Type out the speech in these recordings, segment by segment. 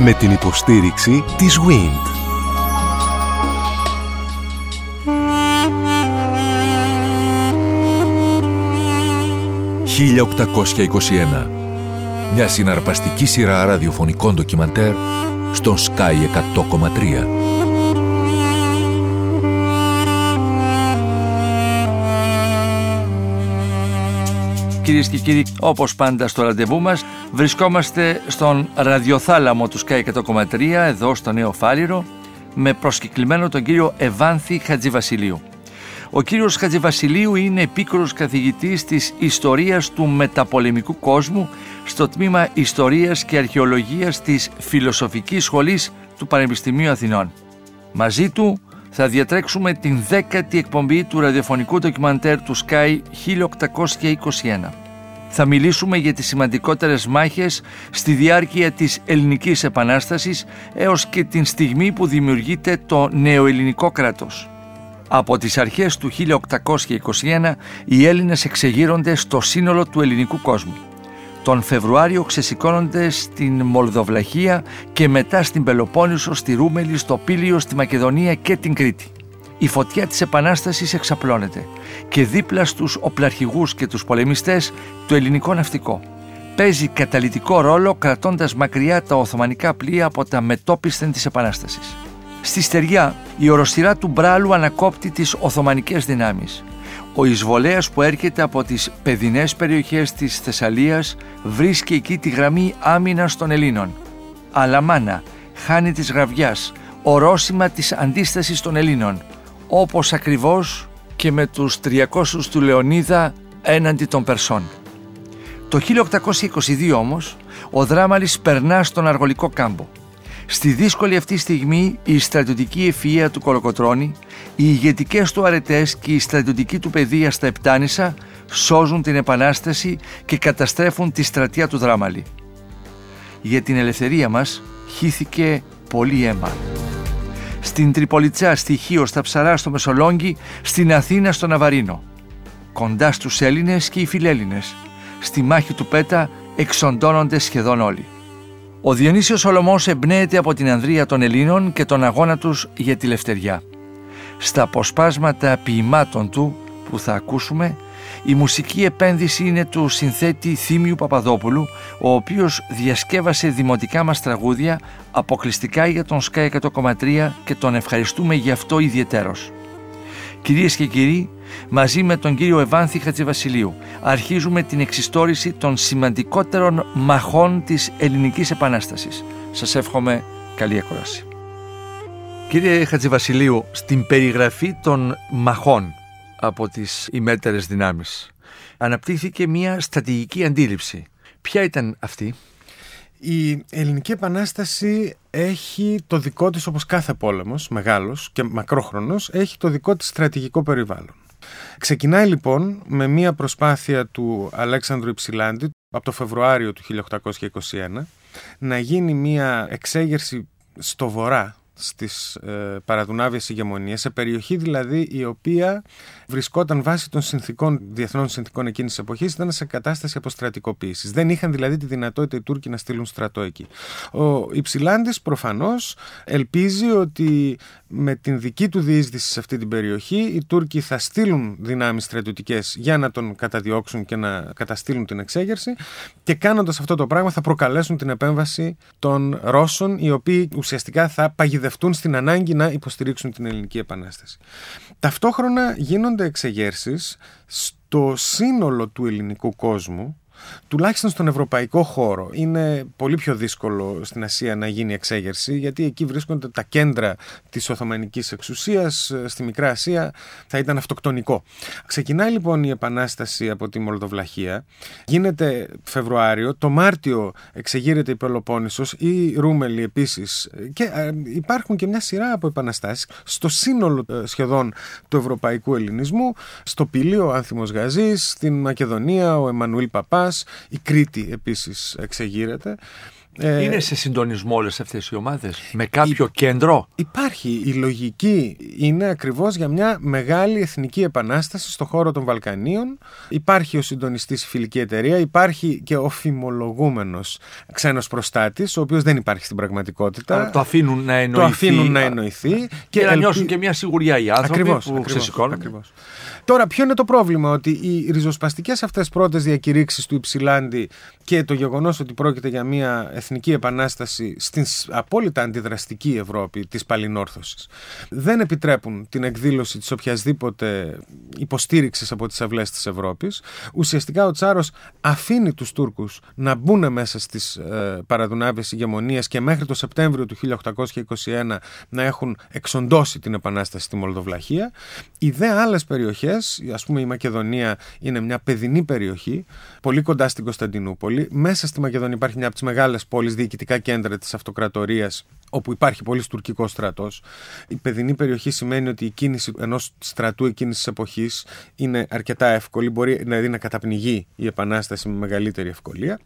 Με την υποστήριξη της WIND. «1821» Μια συναρπαστική σειρά ραδιοφωνικών ντοκιμαντέρ στον Sky 100,3. Κυρίες και κύριοι, όπως πάντα στο ραντεβού μας, βρισκόμαστε στον ραδιοθάλαμο του Sky 100,3 εδώ στο Νέο Φάληρο με προσκεκλημένο τον κύριο Ευάνθη Χατζηβασιλείου. Ο κύριος Χατζηβασιλείου είναι επίκρος καθηγητής της ιστορίας του μεταπολεμικού κόσμου στο τμήμα Ιστορίας και Αρχαιολογίας της Φιλοσοφικής Σχολής του Πανεπιστημίου Αθηνών. Μαζί του θα διατρέξουμε την δέκατη εκπομπή του ραδιοφωνικού ντοκιμαντέρ του Sky 1821. Θα μιλήσουμε για τις σημαντικότερες μάχες στη διάρκεια της Ελληνικής Επανάστασης έως και την στιγμή που δημιουργείται το νεοελληνικό κράτος. Από τις αρχές του 1821 οι Έλληνες εξεγείρονται στο σύνολο του ελληνικού κόσμου. Τον Φεβρουάριο ξεσηκώνονται στην Μολδοβλαχία και μετά στην Πελοπόννησο, στη Ρούμελη, στο Πήλιο, στη Μακεδονία και την Κρήτη. Η φωτιά της Επανάστασης εξαπλώνεται και δίπλα στους οπλαρχηγούς και τους πολεμιστές το ελληνικό ναυτικό. Παίζει καταλητικό ρόλο κρατώντας μακριά τα Οθωμανικά πλοία από τα μετόπισθεν της Επανάστασης. Στη στεριά η οροσυρά του Μπράλου ανακόπτει τις Οθωμανικές δυνάμεις. Ο εισβολέας που έρχεται από τις παιδινές περιοχές της Θεσσαλίας βρίσκει εκεί τη γραμμή άμυνας των Ελλήνων. Αλαμάνα, χάνει της γραβιάς, ορόσημα της αντίστασης των Ελλήνων, όπως ακριβώς και με τους 300 του Λεωνίδα έναντι των Περσών. Το 1822 όμως, ο Δράμαλης περνά στον αργολικό κάμπο. Στη δύσκολη αυτή στιγμή η στρατιωτική ευφυΐα του Κολοκοτρώνη, οι ηγετικές του αρετές και η στρατιωτική του παιδεία στα Επτάνησα σώζουν την Επανάσταση και καταστρέφουν τη στρατεία του Δράμαλη. Για την ελευθερία μας χύθηκε πολύ αίμα. Στην Τριπολιτσά, στη Χίο, στα Ψαρά, στο Μεσολόγγι, στην Αθήνα, στο Ναβαρίνο. Κοντά στους Έλληνες και οι Φιλέλληνες. Στη μάχη του Πέτα εξοντώνονται σχεδόν όλοι. Ο Διονύσιος Σολομός εμπνέεται από την ανδρεία των Ελλήνων και τον αγώνα τους για τη λευτεριά. Στα αποσπάσματα ποιημάτων του που θα ακούσουμε, η μουσική επένδυση είναι του συνθέτη Θήμιου Παπαδόπουλου, ο οποίος διασκεύασε δημοτικά μας τραγούδια αποκλειστικά για τον Sky 100,3 και τον ευχαριστούμε γι' αυτό ιδιαιτέρως. Κυρίες και κύριοι, μαζί με τον κύριο Ευάνθη Χατζηβασιλείου αρχίζουμε την εξιστόρηση των σημαντικότερων μαχών της Ελληνικής Επανάστασης. Σας εύχομαι καλή ακρόαση. Κύριε Χατζηβασιλείου, στην περιγραφή των μαχών από τις ημέτερες δυνάμεις αναπτύχθηκε μια στρατηγική αντίληψη. Ποια ήταν αυτή; Η Ελληνική Επανάσταση έχει το δικό της, όπως κάθε πόλεμος, μεγάλος και μακρόχρονος, έχει το δικό της στρατηγικό περιβάλλον. Ξεκινάει λοιπόν με μια προσπάθεια του Αλέξανδρου Υψηλάντη από το Φεβρουάριο του 1821 να γίνει μια εξέγερση στο βορρά στις ε, παραδουνάβιες ηγεμονίες, σε περιοχή δηλαδή η οποία βρισκόταν βάσει των συνθήκων, διεθνών συνθήκων εκείνης της εποχής, ήταν σε κατάσταση αποστρατικοποίησης. Δεν είχαν δηλαδή τη δυνατότητα οι Τούρκοι να στείλουν στρατό εκεί. Ο Υψηλάντης προφανώς ελπίζει ότι με την δική του διείσδυση σε αυτή την περιοχή οι Τούρκοι θα στείλουν δυνάμεις στρατιωτικές για να τον καταδιώξουν και να καταστήλουν την εξέγερση και κάνοντας αυτό το πράγμα θα προκαλέσουν την επέμβαση των Ρώσων οι οποίοι ουσιαστικά θα παγιδευτούν δευτούν στην ανάγκη να υποστηρίξουν την Ελληνική Επανάσταση. Ταυτόχρονα γίνονται εξεγέρσεις στο σύνολο του ελληνικού κόσμου τουλάχιστον στον ευρωπαϊκό χώρο. Είναι πολύ πιο δύσκολο στην Ασία να γίνει εξέγερση, γιατί εκεί βρίσκονται τα κέντρα της Οθωμανικής εξουσίας, στη Μικρά Ασία. Θα ήταν αυτοκτονικό. Ξεκινάει λοιπόν η Επανάσταση από τη Μολδοβλαχία, γίνεται Φεβρουάριο, το Μάρτιο εξεγείρεται η Πελοπόννησος, η Ρούμελη επίσης. Και ε, υπάρχουν και μια σειρά από επαναστάσεις στο σύνολο ε, σχεδόν του ευρωπαϊκού ελληνισμού, στο Πηλίο ο Άνθιμος Γαζής, στην Μακεδονία ο Εμμανουήλ Παπάς, Κιβάς, η Κρήτη επίσης εξεγείρεται. Ε, είναι σε συντονισμό όλες αυτές οι ομάδες, με κάποιο κέντρο; Υπάρχει. Η λογική είναι ακριβώς για μια μεγάλη εθνική επανάσταση στο χώρο των Βαλκανίων. Υπάρχει ο συντονιστής φιλική εταιρεία, υπάρχει και ο φημολογούμενος ξένος προστάτης, ο οποίος δεν υπάρχει στην πραγματικότητα. το αφήνουν να εννοηθεί. Το αφήνουν να εννοηθεί. Και, και να νιώσουν και μια σιγουριά οι άνθρωποι ακριβώς, που ακριβώς, Τώρα, ποιο είναι το πρόβλημα, ότι οι ριζοσπαστικές αυτές πρώτες διακηρύξεις του Υψηλάντη και το γεγονός ότι πρόκειται για μια εθνική επανάσταση στην απόλυτα αντιδραστική Ευρώπη της Παλινόρθωσης δεν επιτρέπουν την εκδήλωση της οποιασδήποτε υποστήριξης από τις αυλές της Ευρώπης. Ουσιαστικά ο Τσάρος αφήνει τους Τούρκους να μπουν μέσα στις ε, παραδουνάβε ηγεμονία και μέχρι το Σεπτέμβριο του 1821 να έχουν εξοντώσει την επανάσταση στη Μολδοβλαχία. Οι δε άλλες περιοχές Α πούμε, η Μακεδονία είναι μια παιδινή περιοχή, πολύ κοντά στην Κωνσταντινούπολη. Μέσα στη Μακεδονία υπάρχει μια από τις μεγάλες πόλεις, διοικητικά κέντρα της αυτοκρατορίας, όπου υπάρχει πολύς τουρκικός στρατός. Η παιδινή περιοχή σημαίνει ότι η κίνηση ενός στρατού εκείνης της εποχής είναι αρκετά εύκολη. Μπορεί δηλαδή να καταπνιγεί η επανάσταση με μεγαλύτερη ευκολία.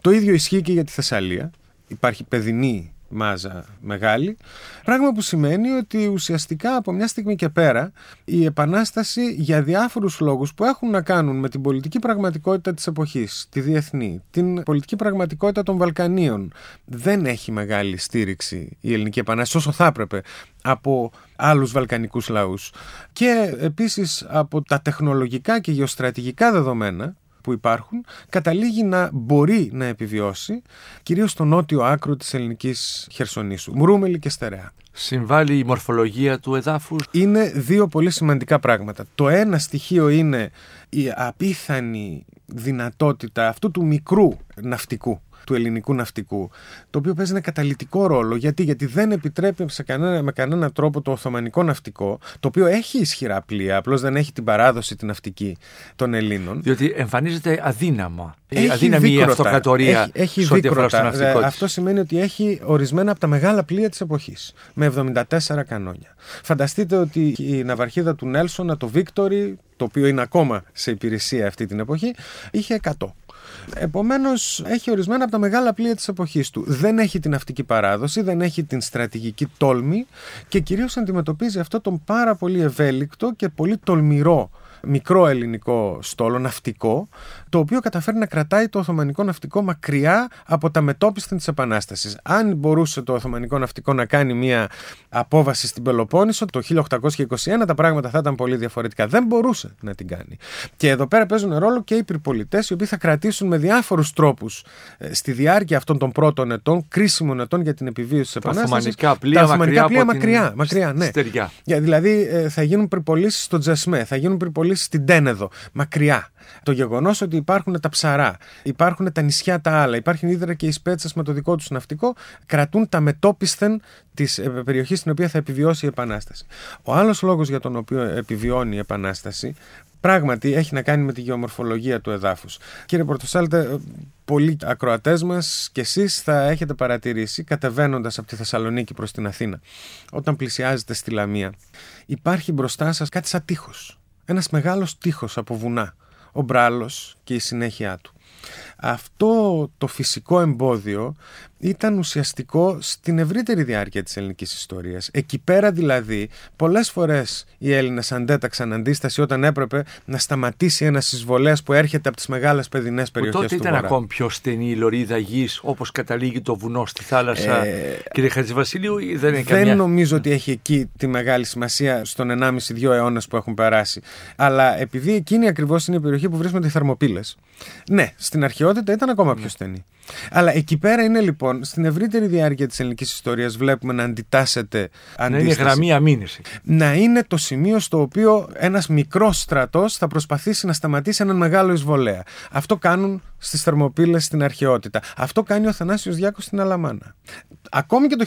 Το ίδιο ισχύει και για τη Θεσσαλία. Υπάρχει παιδινή μάζα μεγάλη. Πράγμα που σημαίνει ότι ουσιαστικά από μια στιγμή και πέρα η Επανάσταση για διάφορους λόγους που έχουν να κάνουν με την πολιτική πραγματικότητα της εποχής, τη διεθνή, την πολιτική πραγματικότητα των Βαλκανίων δεν έχει μεγάλη στήριξη η Ελληνική Επανάσταση όσο θα έπρεπε από άλλους βαλκανικούς λαούς και επίσης από τα τεχνολογικά και γεωστρατηγικά δεδομένα που υπάρχουν, καταλήγει να μπορεί να επιβιώσει κυρίως στο νότιο άκρο της ελληνικής χερσονήσου, Μρούμελη και Στερεά. Συμβάλλει η μορφολογία του εδάφους. Είναι δύο πολύ σημαντικά πράγματα. Το ένα στοιχείο είναι η απίθανη δυνατότητα αυτού του μικρού ναυτικού του ελληνικού ναυτικού, το οποίο παίζει ένα καταλητικό ρόλο. Γιατί, Γιατί δεν επιτρέπει σε κανένα, με κανένα τρόπο το Οθωμανικό ναυτικό, το οποίο έχει ισχυρά πλοία, απλώς δεν έχει την παράδοση την ναυτική των Ελλήνων. Διότι εμφανίζεται αδύναμα. Έχει αδύναμη δίκρωτα. η αυτοκρατορία έχει, έχει δίκρωτα. Αυτό σημαίνει ότι έχει ορισμένα από τα μεγάλα πλοία της εποχής. Με 74 κανόνια. Φανταστείτε ότι η ναυαρχίδα του Νέλσονα, το Βίκτορι, το οποίο είναι ακόμα σε υπηρεσία αυτή την εποχή, είχε 100. Επομένως, έχει ορισμένα από τα μεγάλα πλοία της εποχής του. Δεν έχει την ναυτική παράδοση, δεν έχει την στρατηγική τόλμη και κυρίως αντιμετωπίζει αυτό τον πάρα πολύ ευέλικτο και πολύ τολμηρό μικρό ελληνικό στόλο, ναυτικό, το οποίο καταφέρει να κρατάει το Οθωμανικό ναυτικό μακριά από τα μετόπιστα της Επανάστασης. Αν μπορούσε το Οθωμανικό ναυτικό να κάνει μια απόβαση στην Πελοπόννησο το 1821, τα πράγματα θα ήταν πολύ διαφορετικά. Δεν μπορούσε να την κάνει. Και εδώ πέρα παίζουν ρόλο και οι πυρπολιτές, οι οποίοι θα κρατήσουν με διάφορους τρόπους ε, στη διάρκεια αυτών των πρώτων ετών, κρίσιμων ετών για την επιβίωση της Επανάστασης. Τα πλοία, τα μακριά, πλοία μακριά, μακριά, ναι. δηλαδή ε, θα γίνουν πυρπολίσει στο Τζασμέ, θα γίνουν πυρπολίσει στην Τένεδο, μακριά. Το γεγονός ότι υπάρχουν τα ψαρά, υπάρχουν τα νησιά τα άλλα, υπάρχουν ίδρα και οι σπέτσε με το δικό τους ναυτικό, κρατούν τα μετόπισθεν της ε, περιοχής στην οποία θα επιβιώσει η Επανάσταση. Ο άλλος λόγος για τον οποίο επιβιώνει η Επανάσταση πράγματι έχει να κάνει με τη γεωμορφολογία του εδάφους. Κύριε Πορτοσάλτε, ε, πολλοί ακροατές μας και εσείς θα έχετε παρατηρήσει, κατεβαίνοντας από τη Θεσσαλονίκη προς την Αθήνα, όταν πλησιάζετε στη Λαμία, υπάρχει μπροστά σας κάτι σαν τείχος. Ένας μεγάλος τείχος από βουνά ο Μπράλος και η συνέχεια του. Αυτό το φυσικό εμπόδιο ήταν ουσιαστικό στην ευρύτερη διάρκεια της ελληνικής ιστορίας. Εκεί πέρα δηλαδή πολλές φορές οι Έλληνες αντέταξαν αντίσταση όταν έπρεπε να σταματήσει ένας εισβολέας που έρχεται από τις μεγάλες παιδινές περιοχές τότε του ήταν ακόμη πιο στενή η λωρίδα γης όπως καταλήγει το βουνό στη θάλασσα. Ε, Κύριε Χατζηβασίλειου δεν είναι Δεν νομίζω ότι έχει εκεί τη μεγάλη σημασία στον 1,5-2 αιώνες που έχουν περάσει. Αλλά επειδή εκείνη ακριβώς είναι η περιοχή που βρίσκονται οι θερμοπύλες. Ναι, στην αρχαιότητα ήταν ακόμα πιο στενή. Αλλά εκεί πέρα είναι λοιπόν, στην ευρύτερη διάρκεια της ελληνικής ιστορίας, βλέπουμε να αντιτάσσεται αντίσταση. Να είναι γραμμή αμήνυση. Να είναι το σημείο στο οποίο ένας μικρός στρατός θα προσπαθήσει να σταματήσει έναν μεγάλο εισβολέα. Αυτό κάνουν στις Θερμοπύλες στην αρχαιότητα. Αυτό κάνει ο Θανάσιος Διάκος στην Αλαμάνα. Ακόμη και το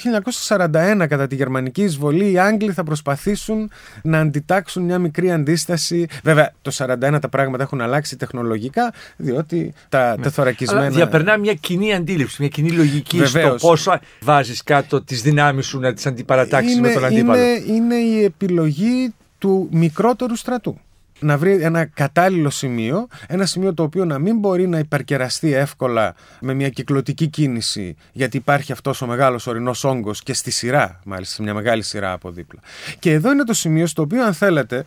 1941, κατά τη γερμανική εισβολή, οι Άγγλοι θα προσπαθήσουν να αντιτάξουν μια μικρή αντίσταση. Βέβαια, το 1941 τα πράγματα έχουν αλλάξει τεχνολογικά, διότι τα ναι. τεθωρακισμένα. Αλλά διαπερνά μια κοινή αντίληψη, μια κοινή λογική Βεβαίως. στο πόσο βάζεις κάτω τις δυνάμεις σου να τις αντιπαρατάξεις με τον αντίπαλο. Είναι, είναι η επιλογή του μικρότερου στρατού. να βρει ένα κατάλληλο σημείο, ένα σημείο το οποίο να μην μπορεί να υπερκεραστεί εύκολα με μια κυκλωτική κίνηση, γιατί υπάρχει αυτός ο μεγάλος ορεινός όγκος και στη σειρά, μάλιστα, σε μια μεγάλη σειρά από δίπλα. Και εδώ είναι το σημείο στο οποίο, αν θέλετε,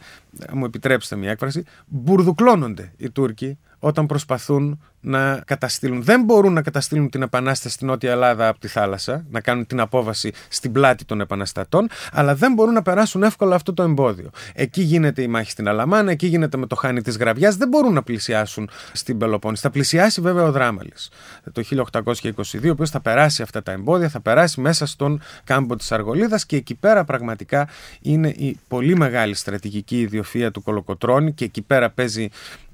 μου επιτρέψετε μια έκφραση, μπουρδουκλώνονται οι Τούρκοι όταν προσπαθούν να καταστήλουν. Δεν μπορούν να καταστήλουν την επανάσταση στην Νότια Ελλάδα από τη θάλασσα, να κάνουν την απόβαση στην πλάτη των επαναστατών, αλλά δεν μπορούν να περάσουν εύκολα αυτό το εμπόδιο. Εκεί γίνεται η μάχη στην Αλαμάνα, εκεί γίνεται με το χάνι της Γραβιάς, δεν μπορούν να πλησιάσουν στην Πελοπόννη. Θα πλησιάσει βέβαια ο Δράμαλης το 1822, ο οποίος θα περάσει αυτά τα εμπόδια, θα περάσει μέσα στον κάμπο της Αργολίδας και εκεί πέρα πραγματικά είναι η πολύ μεγάλη στρατηγική ιδιοφία του Κολοκοτρώνη και εκεί πέρα παίζει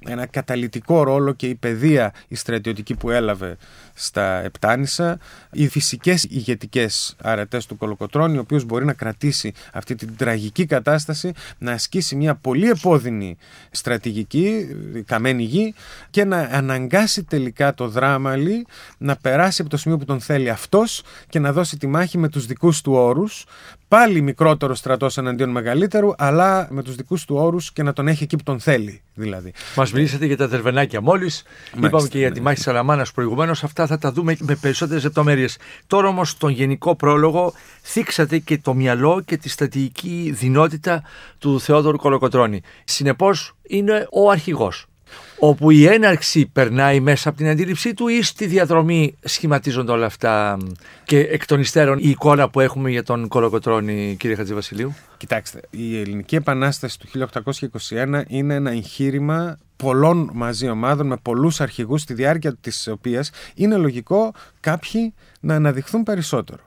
ένα καταλητικό ρόλο και η παιδεία η στρατιωτική που έλαβε στα Επτάνησα, οι φυσικές ηγετικές αρετές του Κολοκοτρώνη, ο οποίος μπορεί να κρατήσει αυτή την τραγική κατάσταση, να ασκήσει μια πολύ επώδυνη στρατηγική, καμένη γη και να αναγκάσει τελικά το δράμαλι να περάσει από το σημείο που τον θέλει αυτός και να δώσει τη μάχη με τους δικούς του όρους, πάλι μικρότερο στρατός εναντίον μεγαλύτερου, αλλά με τους δικούς του όρους και να τον έχει εκεί που τον θέλει. Δηλαδή. Μας μιλήσατε για τα δερβενάκια μόλις. Είπαμε και για τη μάχη τη Αλαμάνα προηγουμένως. Αυτά θα τα δούμε με περισσότερες λεπτομέρειες. Τώρα όμως, στον γενικό πρόλογο, θίξατε και το μυαλό και τη στρατηγική δυνότητα του Θεόδωρου Κολοκοτρώνη. Συνεπώς, είναι ο αρχηγός όπου η έναρξη περνάει μέσα από την αντίληψή του ή στη διαδρομή σχηματίζονται όλα αυτά και εκ των υστέρων η εικόνα που έχουμε για τον Κολοκοτρώνη κύριε Χατζηβασιλείου; Κοιτάξτε, η Ελληνική Επανάσταση του 1821 είναι ένα εγχείρημα πολλών μαζί ομάδων με πολλούς αρχηγούς στη διάρκεια της οποίας είναι λογικό κάποιοι να αναδειχθούν περισσότερο.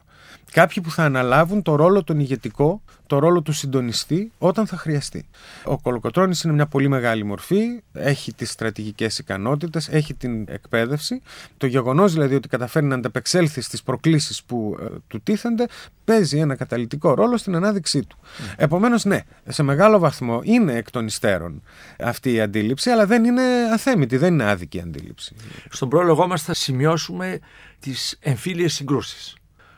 Κάποιοι που θα αναλάβουν το ρόλο τον ηγετικό, το ρόλο του συντονιστή όταν θα χρειαστεί. Ο Κολοκοτρώνης είναι μια πολύ μεγάλη μορφή, έχει τις στρατηγικές ικανότητες, έχει την εκπαίδευση. Το γεγονός δηλαδή ότι καταφέρει να ανταπεξέλθει στις προκλήσεις που ε, του τίθενται παίζει ένα καταλητικό ρόλο στην ανάδειξή του. Mm. Επομένως ναι, σε μεγάλο βαθμό είναι εκ των υστέρων αυτή η αντίληψη, αλλά δεν είναι αθέμητη, δεν είναι άδικη αντίληψη. Στον πρόλογό μας θα σημειώσουμε τις εμφύλιες συγκρούσεις.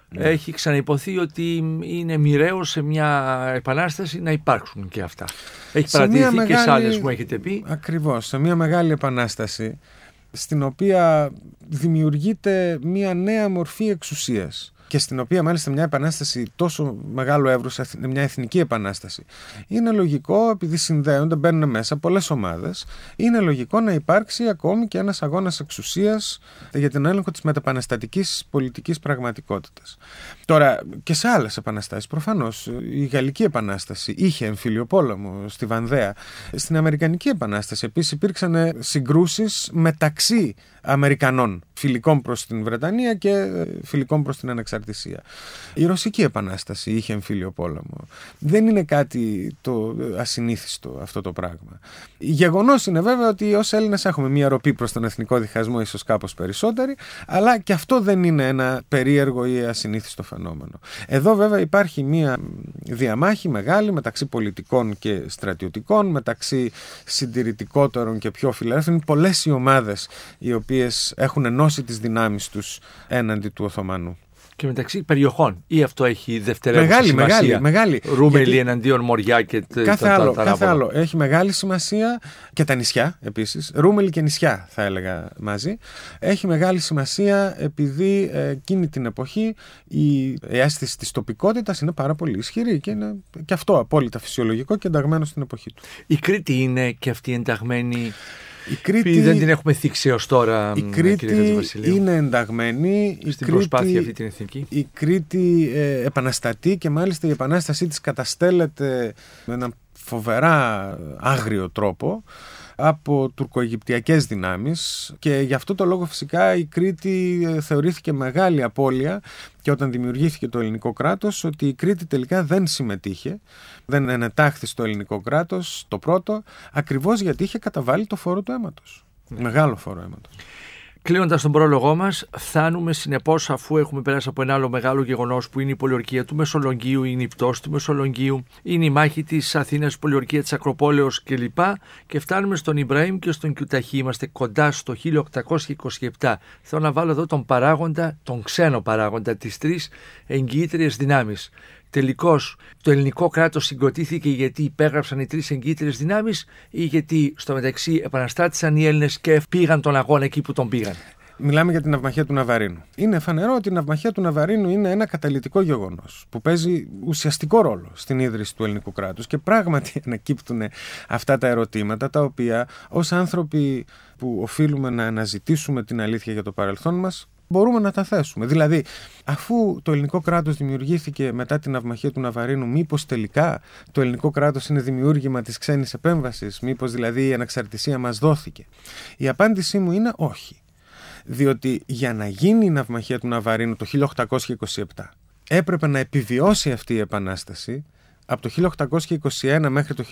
Ναι. Έχει ξαναυποθεί ότι είναι μοιραίος σε μια επανάσταση να υπάρξουν και αυτά. Έχει παρατηρηθεί μεγάλη... και σε άλλες που έχετε πει. Ακριβώς. Σε μια μεγάλη επανάσταση στην οποία δημιουργείται μια νέα μορφή εξουσίας και στην οποία μάλιστα μια επανάσταση τόσο μεγάλο εύρος, μια εθνική επανάσταση, είναι λογικό, επειδή συνδέονται, μπαίνουν μέσα πολλές ομάδες, είναι λογικό να υπάρξει ακόμη και ένας αγώνας εξουσίας για την έλεγχο της μεταπαναστατικής πολιτικής πραγματικότητας. Τώρα, και σε άλλες επαναστάσεις, προφανώς, η Γαλλική Επανάσταση είχε εμφύλιο πόλεμο στη Βανδέα. Στην Αμερικανική Επανάσταση επίσης υπήρξαν συγκρούσεις μεταξύ Αμερικανών, φιλικών προς την Βρετανία και ε, φιλικών προς την ανεξαρτησία. Η Ρωσική Επανάσταση είχε εμφύλιο πόλεμο. Δεν είναι κάτι το ασυνήθιστο αυτό το πράγμα. Γεγονός είναι βέβαια ότι ως Έλληνες έχουμε μία ροπή προς τον εθνικό διχασμό, ίσως κάπως περισσότερη, αλλά και αυτό δεν είναι ένα περίεργο ή ασυνήθιστο φαινόμενο. Εδώ βέβαια υπάρχει μία διαμάχη μεγάλη μεταξύ πολιτικών και στρατιωτικών, μεταξύ συντηρητικότερων και πιο φιλελεύθερων. Πολλές οι ομάδες οι οποίες έχουν ενώσει τις δυνάμεις τους έναντι του Οθωμανού. Και μεταξύ περιοχών. Ή αυτό έχει δευτερεύουσα μεγάλη, σημασία; Μεγάλη, μεγάλη. Ρούμελι Γιατί... εναντίον Μοριά και κάθε τα, άλλο, τα, κάθε άλλο. Έχει μεγάλη σημασία και τα νησιά επίσης. Ρούμελι και νησιά θα έλεγα μαζί. Έχει μεγάλη σημασία επειδή ε, εκείνη την εποχή η αίσθηση της τοπικότητας είναι πάρα πολύ ισχυρή και είναι και αυτό απόλυτα φυσιολογικό και ενταγμένο στην εποχή του. Η Κρήτη είναι και αυτή ενταγμένη η Κρήτη, δεν την έχουμε θίξει έω τώρα, η Κρήτη είναι ενταγμένη. Στην Κρήτη, προσπάθεια αυτή την εθνική. Η Κρήτη ε, επαναστατεί και μάλιστα η επανάστασή της καταστέλλεται με έναν φοβερά άγριο τρόπο από τουρκοαιγυπτιακές δυνάμεις και γι' αυτό το λόγο φυσικά η Κρήτη ε, θεωρήθηκε μεγάλη απώλεια και όταν δημιουργήθηκε το ελληνικό κράτος ότι η Κρήτη τελικά δεν συμμετείχε, δεν ενετάχθη στο ελληνικό κράτος το πρώτο, ακριβώς γιατί είχε καταβάλει το φόρο του αίματος. Μεγάλο φόρο αίματος. Κλείνοντας τον πρόλογό μας, φτάνουμε συνεπώς αφού έχουμε περάσει από ένα άλλο μεγάλο γεγονός που είναι η πολιορκία του Μεσολογγίου, είναι η πτώση του Μεσολογγίου, είναι η μάχη της Αθήνας, η πολιορκία της Ακροπόλεως κλπ. Και φτάνουμε στον Ιμπραήμ και στον Κιουταχή. Είμαστε κοντά στο 1827. Θέλω να βάλω εδώ τον παράγοντα, τον ξένο παράγοντα, τι τρεις εγγυήτριες δυνάμεις. Τελικώς το ελληνικό κράτος συγκροτήθηκε γιατί υπέγραψαν οι τρεις εγκύτερε δυνάμεις ή γιατί στο μεταξύ επαναστάτησαν οι Έλληνες και πήγαν τον αγώνα εκεί που τον πήγαν. Μιλάμε για την ναυμαχία του Ναβαρίνου. Είναι φανερό ότι η ναυμαχία του Ναβαρίνου είναι ένα καταλητικό γεγονός που παίζει ουσιαστικό ρόλο στην ίδρυση του ελληνικού κράτους και πράγματι ανακύπτουν αυτά τα ερωτήματα τα οποία ως άνθρωποι που οφείλουμε να αναζητήσουμε την αλήθεια για το παρελθόν μας μπορούμε να τα θέσουμε. Δηλαδή, αφού το ελληνικό κράτος δημιουργήθηκε μετά την ναυμαχία του Ναβαρίνου, μήπως τελικά το ελληνικό κράτος είναι δημιούργημα της ξένης επέμβασης, μήπως δηλαδή η αναξαρτησία μας δόθηκε. Η απάντησή μου είναι όχι. Διότι για να γίνει η ναυμαχία του Ναβαρίνου το 1827 έπρεπε να επιβιώσει αυτή η επανάσταση από το 1821 μέχρι το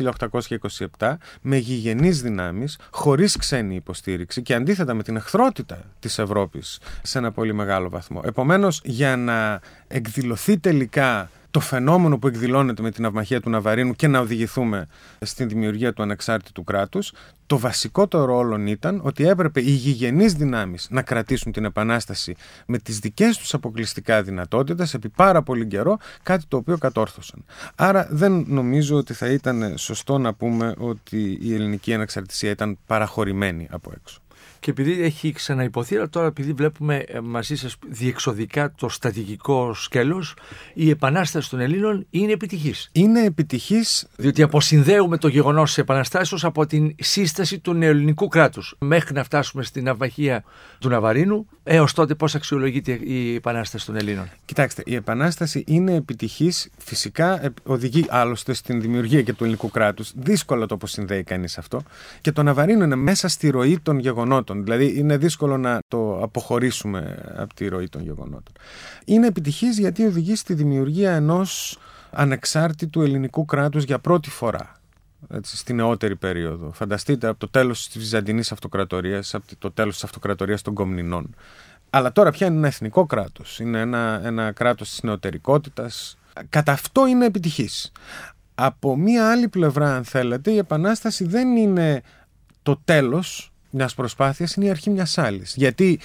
1827 με γηγενείς δυνάμεις, χωρίς ξένη υποστήριξη και αντίθετα με την εχθρότητα της Ευρώπης σε ένα πολύ μεγάλο βαθμό. Επομένως, για να εκδηλωθεί τελικά το φαινόμενο που εκδηλώνεται με την αυμαχία του Ναβαρίνου και να οδηγηθούμε στην δημιουργία του ανεξάρτητου κράτους, το βασικότερο ρόλο ήταν ότι έπρεπε οι γηγενείς δυνάμεις να κρατήσουν την επανάσταση με τις δικές τους αποκλειστικά δυνατότητες επί πάρα πολύ καιρό, κάτι το οποίο κατόρθωσαν. Άρα δεν νομίζω ότι θα ήταν σωστό να πούμε ότι η ελληνική ανεξαρτησία ήταν παραχωρημένη από έξω. Και επειδή έχει ξαναυποθεί, αλλά τώρα επειδή βλέπουμε ε, μαζί σας διεξοδικά το στατικικό σκέλος, η επανάσταση των Ελλήνων είναι επιτυχής. Είναι επιτυχής. Διότι αποσυνδέουμε το γεγονός της επαναστάσεως από την σύσταση του νεοελληνικού κράτους. Μέχρι να φτάσουμε στην ναυαγία του Ναβαρίνου, έως τότε πώς αξιολογείται η επανάσταση των Ελλήνων. Κοιτάξτε, η επανάσταση είναι επιτυχής. Φυσικά οδηγεί άλλωστε στην δημιουργία και του ελληνικού κράτους. Δύσκολο το αποσυνδέει κανείς αυτό. Και το Ναβαρίνο είναι μέσα στη ροή των γεγονότων. Δηλαδή είναι δύσκολο να το αποχωρήσουμε από τη ροή των γεγονότων. Είναι επιτυχής γιατί οδηγεί στη δημιουργία ενός ανεξάρτητου ελληνικού κράτους για πρώτη φορά. Έτσι, στη νεότερη περίοδο. Φανταστείτε από το τέλος της Βυζαντινής Αυτοκρατορίας, από το τέλος της Αυτοκρατορίας των Κομνηνών. Αλλά τώρα πια είναι ένα εθνικό κράτος. Είναι ένα, ένα κράτος της νεωτερικότητας. Κατά αυτό είναι επιτυχής. Από μία άλλη πλευρά, αν θέλετε, η Επανάσταση δεν είναι το τέλος μιας προσπάθειας είναι η αρχή μιας άλλης. Γιατί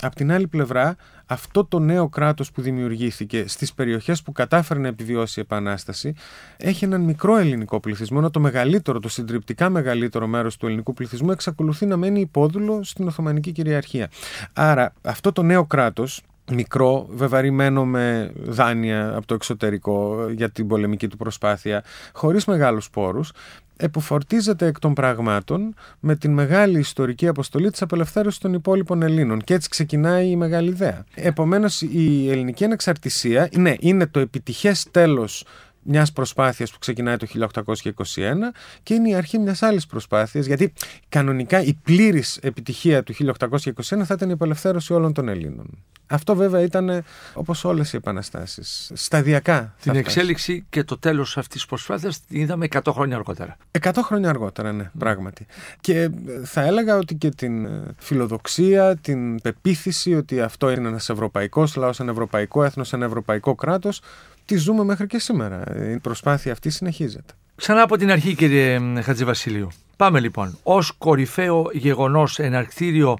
από την άλλη πλευρά, αυτό το νέο κράτος που δημιουργήθηκε στις περιοχές που κατάφερε να επιβιώσει η Επανάσταση έχει έναν μικρό ελληνικό πληθυσμό, ενώ το μεγαλύτερο, το συντριπτικά μεγαλύτερο μέρος του ελληνικού πληθυσμού εξακολουθεί να μένει υπόδουλο στην Οθωμανική κυριαρχία. Άρα, αυτό το νέο κράτος, μικρό, βεβαρημένο με δάνεια από το εξωτερικό για την πολεμική του προσπάθεια, χωρίς μεγάλους πόρους, επουφορτίζεται εκ των πραγμάτων με την μεγάλη ιστορική αποστολή της απελευθέρωσης των υπόλοιπων Ελλήνων και έτσι ξεκινάει η μεγάλη ιδέα. Επομένως η ελληνική ανεξαρτησία ναι, είναι το επιτυχές τέλος μιας προσπάθειας που ξεκινάει το 1821 και είναι η αρχή μιας άλλης προσπάθειας, γιατί κανονικά η πλήρης επιτυχία του 1821 θα ήταν η απελευθέρωση όλων των Ελλήνων. Αυτό βέβαια ήταν όπως όλες οι επαναστάσεις. Σταδιακά. Την εξέλιξη και το τέλος αυτής της προσπάθειας την είδαμε 100 χρόνια αργότερα. 100 χρόνια αργότερα, ναι, πράγματι. Και θα έλεγα ότι και την φιλοδοξία, την πεποίθηση ότι αυτό είναι ένας ευρωπαϊκός λαός, ένα ευρωπαϊκό έθνος, ένα ευρωπαϊκό κράτος, τη ζούμε μέχρι και σήμερα. Η προσπάθεια αυτή συνεχίζεται. Ξανά από την αρχή, κύριε Χατζηβασίλειου. Πάμε λοιπόν. Ω κορυφαίο γεγονός εναρκτήριο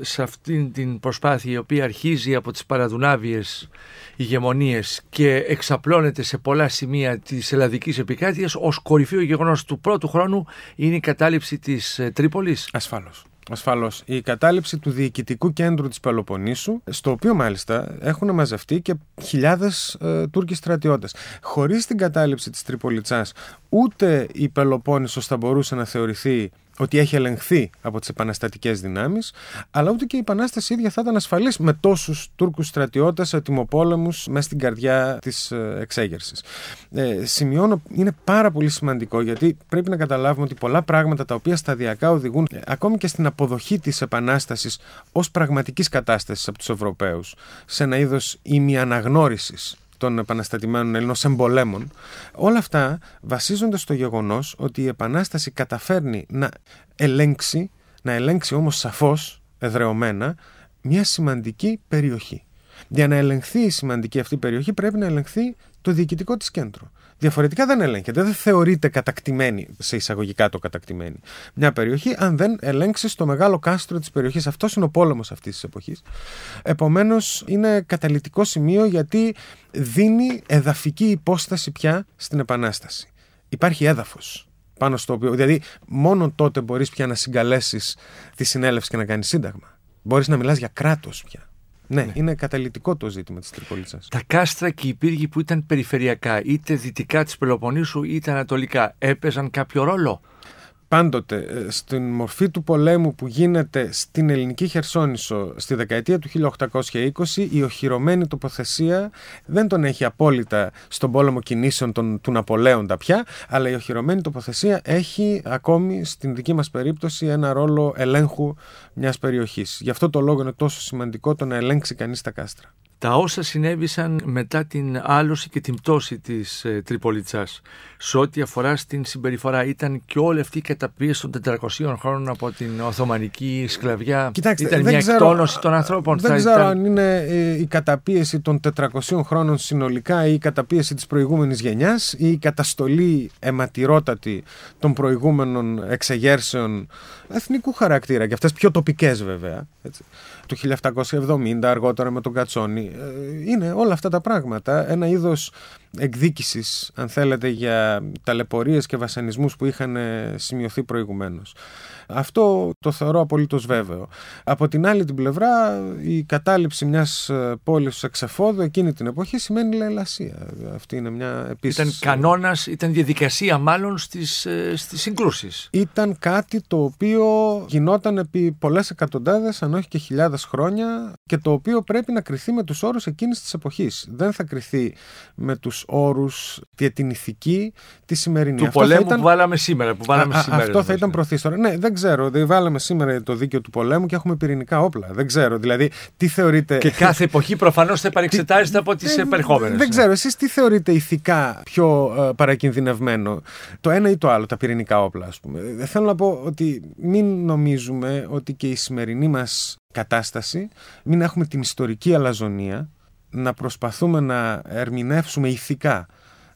σε αυτήν την προσπάθεια η οποία αρχίζει από τις παραδουνάβιες ηγεμονίες και εξαπλώνεται σε πολλά σημεία της ελλαδικής επικράτειας ως κορυφαίο γεγονός του πρώτου χρόνου είναι η κατάληψη της ε, Τρίπολης. Ασφάλως. Ασφαλώς. Η κατάληψη του διοικητικού κέντρου της Πελοποννήσου, στο οποίο μάλιστα έχουν μαζευτεί και χιλιάδες ε, Τούρκοι στρατιώτες. Χωρίς την κατάληψη της Τριπολιτσά, ούτε η Πελοπόννησος θα μπορούσε να θεωρηθεί ότι έχει ελεγχθεί από τις επαναστατικές δυνάμεις, αλλά ούτε και η Επανάσταση ίδια θα ήταν ασφαλής με τόσους Τούρκους στρατιώτες ετοιμοπόλεμους μέσα στην καρδιά της ε, εξέγερσης. Ε, σημειώνω, είναι πάρα πολύ σημαντικό γιατί πρέπει να καταλάβουμε ότι πολλά πράγματα τα οποία σταδιακά οδηγούν ε, ακόμη και στην αποδοχή της Επανάστασης ως πραγματικής κατάστασης από τους Ευρωπαίους σε ένα είδος ημιαναγνώρισης των επαναστατημένων Ελλήνων εμπολέμων. Όλα αυτά βασίζονται στο γεγονός ότι η Επανάσταση καταφέρνει να ελέγξει, να ελέγξει όμως σαφώς, εδρεωμένα, μια σημαντική περιοχή. Για να ελεγχθεί η σημαντική αυτή περιοχή πρέπει να ελεγχθεί το διοικητικό της κέντρο. Διαφορετικά δεν ελέγχεται. Δεν θεωρείται κατακτημένη, σε εισαγωγικά το κατακτημένη, μια περιοχή, αν δεν ελέγξει το μεγάλο κάστρο της περιοχής. Αυτός είναι ο πόλεμος αυτής της εποχής. Επομένως, είναι καταλητικό σημείο γιατί δίνει εδαφική υπόσταση πια στην Επανάσταση. Υπάρχει έδαφος πάνω στο οποίο. Δηλαδή, μόνο τότε μπορείς πια να συγκαλέσεις τη συνέλευση και να κάνεις σύνταγμα. Μπορείς να μιλάς για κράτος πια. Ναι, ναι, είναι καταλητικό το ζήτημα της Τρυπολίτσας. Τα κάστρα και οι πύργοι που ήταν περιφερειακά, είτε δυτικά της Πελοποννήσου είτε ανατολικά, έπαιζαν κάποιο ρόλο; Πάντοτε ε, στην μορφή του πολέμου που γίνεται στην ελληνική Χερσόνησο στη δεκαετία του 1820 η οχυρωμένη τοποθεσία δεν τον έχει απόλυτα στον πόλεμο κινήσεων των, του Ναπολέοντα πια αλλά η οχυρωμένη τοποθεσία έχει ακόμη στην δική μας περίπτωση ένα ρόλο ελέγχου μιας περιοχής. Γι' αυτό το λόγο είναι τόσο σημαντικό το να ελέγξει κανείς τα κάστρα τα όσα συνέβησαν μετά την άλωση και την πτώση της ε, Τριπολιτσάς σε ό,τι αφορά στην συμπεριφορά ήταν και όλη αυτή η καταπίεση των 400 χρόνων από την Οθωμανική σκλαβιά. Κοιτάξτε, ήταν μια ξέρω, εκτόνωση των ανθρώπων. δεν ξέρω αν είναι ε, η καταπίεση των 400 χρόνων συνολικά ή η καταπίεση της προηγούμενης γενιάς ή η καταστολή αιματηρότατη των προηγούμενων εξεγέρσεων εθνικού χαρακτήρα και αυτές πιο τοπικές βέβαια έτσι του 1770 αργότερα με τον Κατσόνη. Ε, είναι όλα αυτά τα πράγματα. Ένα είδος εκδίκησης, αν θέλετε, για ταλαιπωρίες και βασανισμούς που είχαν σημειωθεί προηγουμένως. Αυτό το θεωρώ απολύτως βέβαιο. Από την άλλη την πλευρά, η κατάληψη μιας ε, πόλης σε εξεφόδου εκείνη την εποχή σημαίνει λαϊλασία. Αυτή είναι μια επίσης... Ήταν κανόνας, ήταν διαδικασία μάλλον στις ε, στις συγκρούσεις. Ήταν κάτι το οποίο γινόταν επί πολλές εκατοντάδες, αν όχι και χιλιάδες χρόνια, και το οποίο πρέπει να κρυθεί με τους όρους εκείνης της εποχής. Δεν θα κρυθεί με τους όρους και την ηθική τη σημερινή. Του πολέμου που βάλαμε σήμερα. Που βάλαμε σήμερα αυτό θα ήταν προθύστορα. Ναι, δεν ξέρω. Δηλαδή, βάλαμε σήμερα το δίκαιο του πολέμου και έχουμε πυρηνικά όπλα. Δεν ξέρω. Δηλαδή, τι θεωρείτε. Και κάθε εποχή προφανώς θα επανεξετάζεται από τις επερχόμενες. Δεν ξέρω. Εσείς τι θεωρείτε ηθικά πιο ε, παρακινδυνευμένο, το ένα ή το άλλο, τα πυρηνικά όπλα, ας πούμε. Ε, θέλω να πω ότι μην νομίζουμε ότι και η σημερινή μας κατάσταση, μην έχουμε την ιστορική αλαζονία να προσπαθούμε να ερμηνεύσουμε ηθικά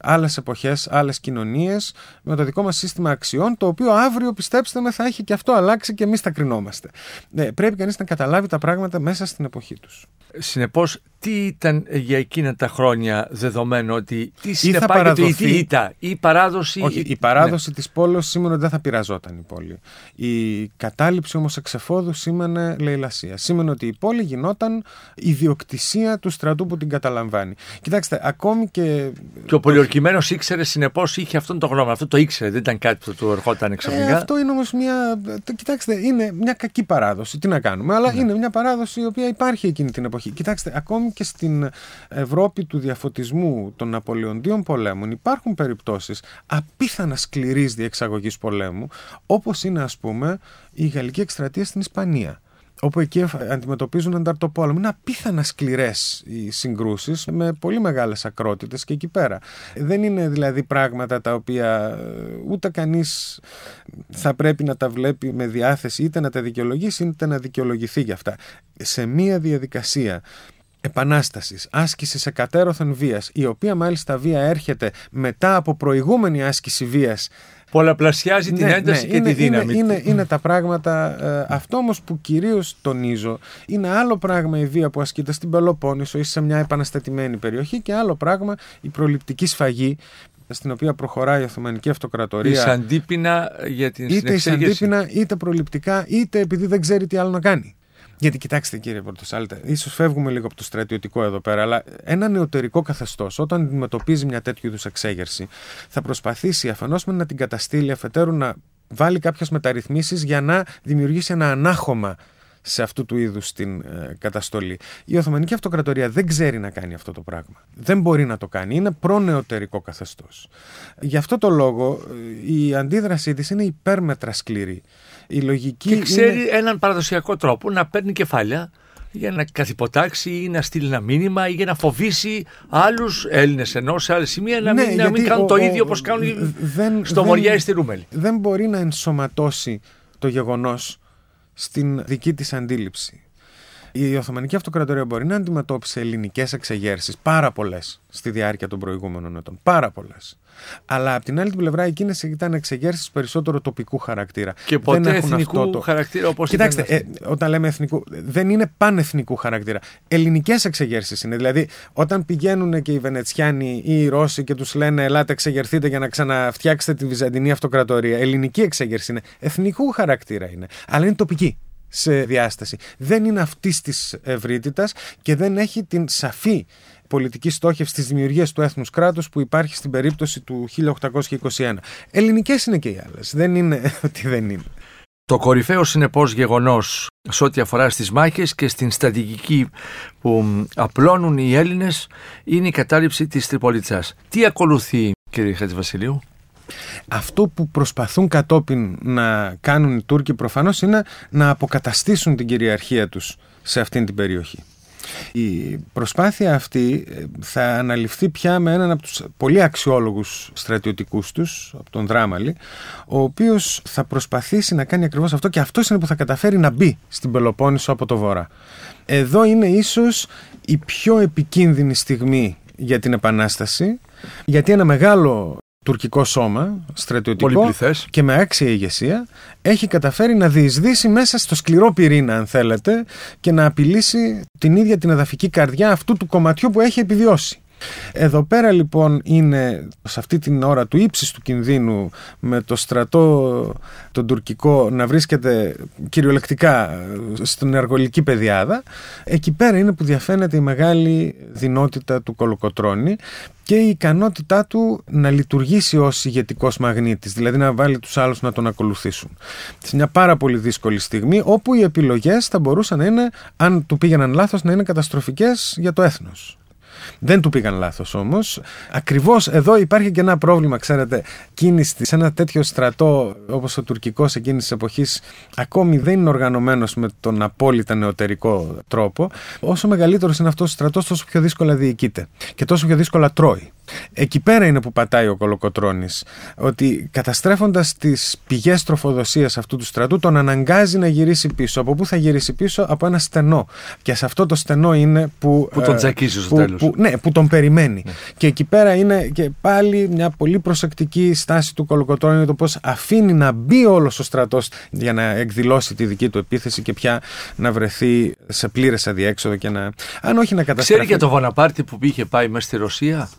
άλλες εποχές, άλλες κοινωνίες, με το δικό μας σύστημα αξιών, το οποίο αύριο, πιστέψτε με, θα έχει και αυτό αλλάξει και εμείς θα κρινόμαστε. Ναι, πρέπει κανείς να καταλάβει τα πράγματα μέσα στην εποχή τους. Συνεπώς, τι ήταν για εκείνα τα χρόνια δεδομένο ότι τι συνεπάγεται η ήττα, η παράδοση. Όχι, η παράδοση ναι. της πόλη σήμαινε ότι δεν θα πειραζόταν η πόλη. Η κατάληψη όμως εξεφόδου σήμαινε λαιλασία. Σήμαινε ότι η πόλη γινόταν ιδιοκτησία του στρατού που την καταλαμβάνει. Κοιτάξτε, ακόμη και. Και ο πολιορκημένος ήξερε, συνεπώς είχε αυτόν τον γνώμη. Αυτό το ήξερε, δεν ήταν κάτι που του ερχόταν ξαφνικά. Ε, αυτό είναι όμως μια. Κοιτάξτε, είναι μια κακή παράδοση. Τι να κάνουμε, αλλά ναι. είναι μια παράδοση η οποία υπάρχει εκείνη την εποχή. Κοιτάξτε, ακόμη και στην Ευρώπη του διαφωτισμού των Ναπολεοντίων πολέμων υπάρχουν περιπτώσεις απίθανα σκληρής διεξαγωγής πολέμου, όπως είναι ας πούμε η Γαλλική εκστρατεία στην Ισπανία όπου εκεί αντιμετωπίζουν ανταρτοπόλεμο. Είναι απίθανα σκληρές οι συγκρούσεις με πολύ μεγάλες ακρότητες και εκεί πέρα. Δεν είναι δηλαδή πράγματα τα οποία ε, ούτε κανείς θα πρέπει να τα βλέπει με διάθεση είτε να τα δικαιολογήσει είτε να δικαιολογηθεί για αυτά. Σε μία διαδικασία επανάστασης, άσκησης εκατέρωθεν βίας, η οποία μάλιστα βία έρχεται μετά από προηγούμενη άσκηση βίας πολλαπλασιάζει την ναι, ένταση ναι, και είναι, τη δύναμη. Είναι, είναι, είναι τα πράγματα. Ε, αυτό όμως που κυρίως τονίζω είναι άλλο πράγμα η βία που ασκείται στην Πελοπόννησο ή σε μια επαναστατημένη περιοχή και άλλο πράγμα η προληπτική σφαγή στην οποία προχωράει η Οθωμανική Αυτοκρατορία. Η Σαντίπινα για την Είτε η Σαντίπινα, είτε προληπτικά, είτε επειδή δεν ξέρει τι άλλο να κάνει. Γιατί κοιτάξτε κύριε Πορτοσάλτε, ίσως φεύγουμε λίγο από το στρατιωτικό εδώ πέρα, αλλά ένα νεωτερικό καθεστώς, όταν αντιμετωπίζει μια τέτοιου είδους εξέγερση, θα προσπαθήσει αφενός να την καταστήλει, αφετέρου να βάλει κάποιες μεταρρυθμίσεις για να δημιουργήσει ένα ανάχωμα σε αυτού του είδους την ε, καταστολή. Η Οθωμανική Αυτοκρατορία δεν ξέρει να κάνει αυτό το πράγμα. Δεν μπορεί να το κάνει. Είναι προνεωτερικό καθεστώς. Γι' αυτό το λόγο ε, η αντίδρασή της είναι υπέρμετρα σκληρή. Η λογική και ξέρει είναι... έναν παραδοσιακό τρόπο να παίρνει κεφάλαια για να καθυποτάξει ή να στείλει ένα μήνυμα ή για να φοβήσει άλλους Έλληνες ενώ σε άλλε σημεία να, ναι, μην, να μην κάνουν το ίδιο όπως κάνουν δεν, στο Μοριά ή στη Ρούμελη. Δεν μπορεί να ενσωματώσει το γεγονός στην δική της αντίληψη. Η Οθωμανική Αυτοκρατορία μπορεί να αντιμετώπισε ελληνικές εξεγέρσεις, πάρα πολλές στη διάρκεια των προηγούμενων ετών. Πάρα πολλές. Αλλά από την άλλη την πλευρά εκείνες ήταν εξεγέρσεις περισσότερο τοπικού χαρακτήρα. Και ποτέ δεν έχουν εθνικού αυτό το... χαρακτήρα όπως Κοιτάξτε, ε, όταν λέμε εθνικού, δεν είναι πανεθνικού χαρακτήρα. Ελληνικές εξεγέρσεις είναι. Δηλαδή, όταν πηγαίνουν και οι Βενετσιάνοι ή οι Ρώσοι και τους λένε Ελάτε, εξεγερθείτε για να ξαναφτιάξετε τη Βυζαντινή Αυτοκρατορία. Ελληνική εξεγέρση είναι. Εθνικού χαρακτήρα είναι. Αλλά είναι τοπική σε διάσταση. Δεν είναι αυτής της ευρύτητας και δεν έχει την σαφή πολιτική στόχευση της δημιουργίας του έθνους κράτους που υπάρχει στην περίπτωση του 1821. Ελληνικές είναι και οι άλλες. Δεν είναι ότι δεν είναι. Το κορυφαίο συνεπώς γεγονός σε ό,τι αφορά στις μάχες και στην στρατηγική που απλώνουν οι Έλληνες είναι η κατάληψη της Τριπολιτσά. Τι ακολουθεί, κύριε Χατζηβασιλείου. Αυτό που προσπαθούν κατόπιν να κάνουν οι Τούρκοι προφανώς είναι να αποκαταστήσουν την κυριαρχία τους σε αυτήν την περιοχή. Η προσπάθεια αυτή ε, θα αναλυφθεί πια με έναν από τους πολύ αξιόλογους στρατιωτικούς τους, από τον Δράμαλη, ο οποίος θα προσπαθήσει να κάνει ακριβώς αυτό και αυτός είναι που θα καταφέρει να μπει στην Πελοπόννησο από το βορρά. Εδώ είναι ίσως η πιο επικίνδυνη στιγμή για την Επανάσταση, γιατί ένα μεγάλο τουρκικό σώμα, στρατιωτικό και με άξια ηγεσία, έχει καταφέρει να διεισδύσει μέσα στο σκληρό πυρήνα, αν θέλετε, και να απειλήσει την ίδια την εδαφική καρδιά αυτού του κομματιού που έχει επιβιώσει. Εδώ πέρα λοιπόν είναι σε αυτή την ώρα του ύψης του κινδύνου με το στρατό τον τουρκικό να βρίσκεται κυριολεκτικά στην εργολική πεδιάδα εκεί πέρα είναι που διαφαίνεται η μεγάλη δυνότητα του Κολοκοτρώνη και η ικανότητά του να λειτουργήσει ως ηγετικός μαγνήτης, δηλαδή να βάλει τους άλλους να τον ακολουθήσουν. Σε μια πάρα πολύ δύσκολη στιγμή όπου οι επιλογές θα μπορούσαν να είναι, αν του πήγαιναν λάθος, να είναι καταστροφικές για το έθνος. Δεν του πήγαν λάθος όμως. Ακριβώς εδώ υπάρχει και ένα πρόβλημα, ξέρετε. Κίνηση σε ένα τέτοιο στρατό όπως ο τουρκικός εκείνης της εποχής ακόμη δεν είναι οργανωμένος με τον απόλυτα νεωτερικό τρόπο. Όσο μεγαλύτερος είναι αυτός ο στρατός, τόσο πιο δύσκολα διοικείται και τόσο πιο δύσκολα τρώει. Εκεί πέρα είναι που πατάει ο Κολοκοτρώνης ότι καταστρέφοντας τις πηγές τροφοδοσίας αυτού του στρατού τον αναγκάζει να γυρίσει πίσω. Από πού θα γυρίσει πίσω; Από ένα στενό. Και σε αυτό το στενό είναι που... Που τον ε, τσακίζει στο τέλος. Που, ναι, που τον περιμένει. Ναι. Και εκεί πέρα είναι και πάλι μια πολύ προσεκτική στάση του Κολοκοτρώνη το πώς αφήνει να μπει όλος ο στρατός για να εκδηλώσει τη δική του επίθεση και πια να βρεθεί σε πλήρες αδιέξοδο και να... Αν όχι να καταστρέφει... Ξέρει για το Βοναπάρτη που είχε πάει μέσα στη Ρωσία;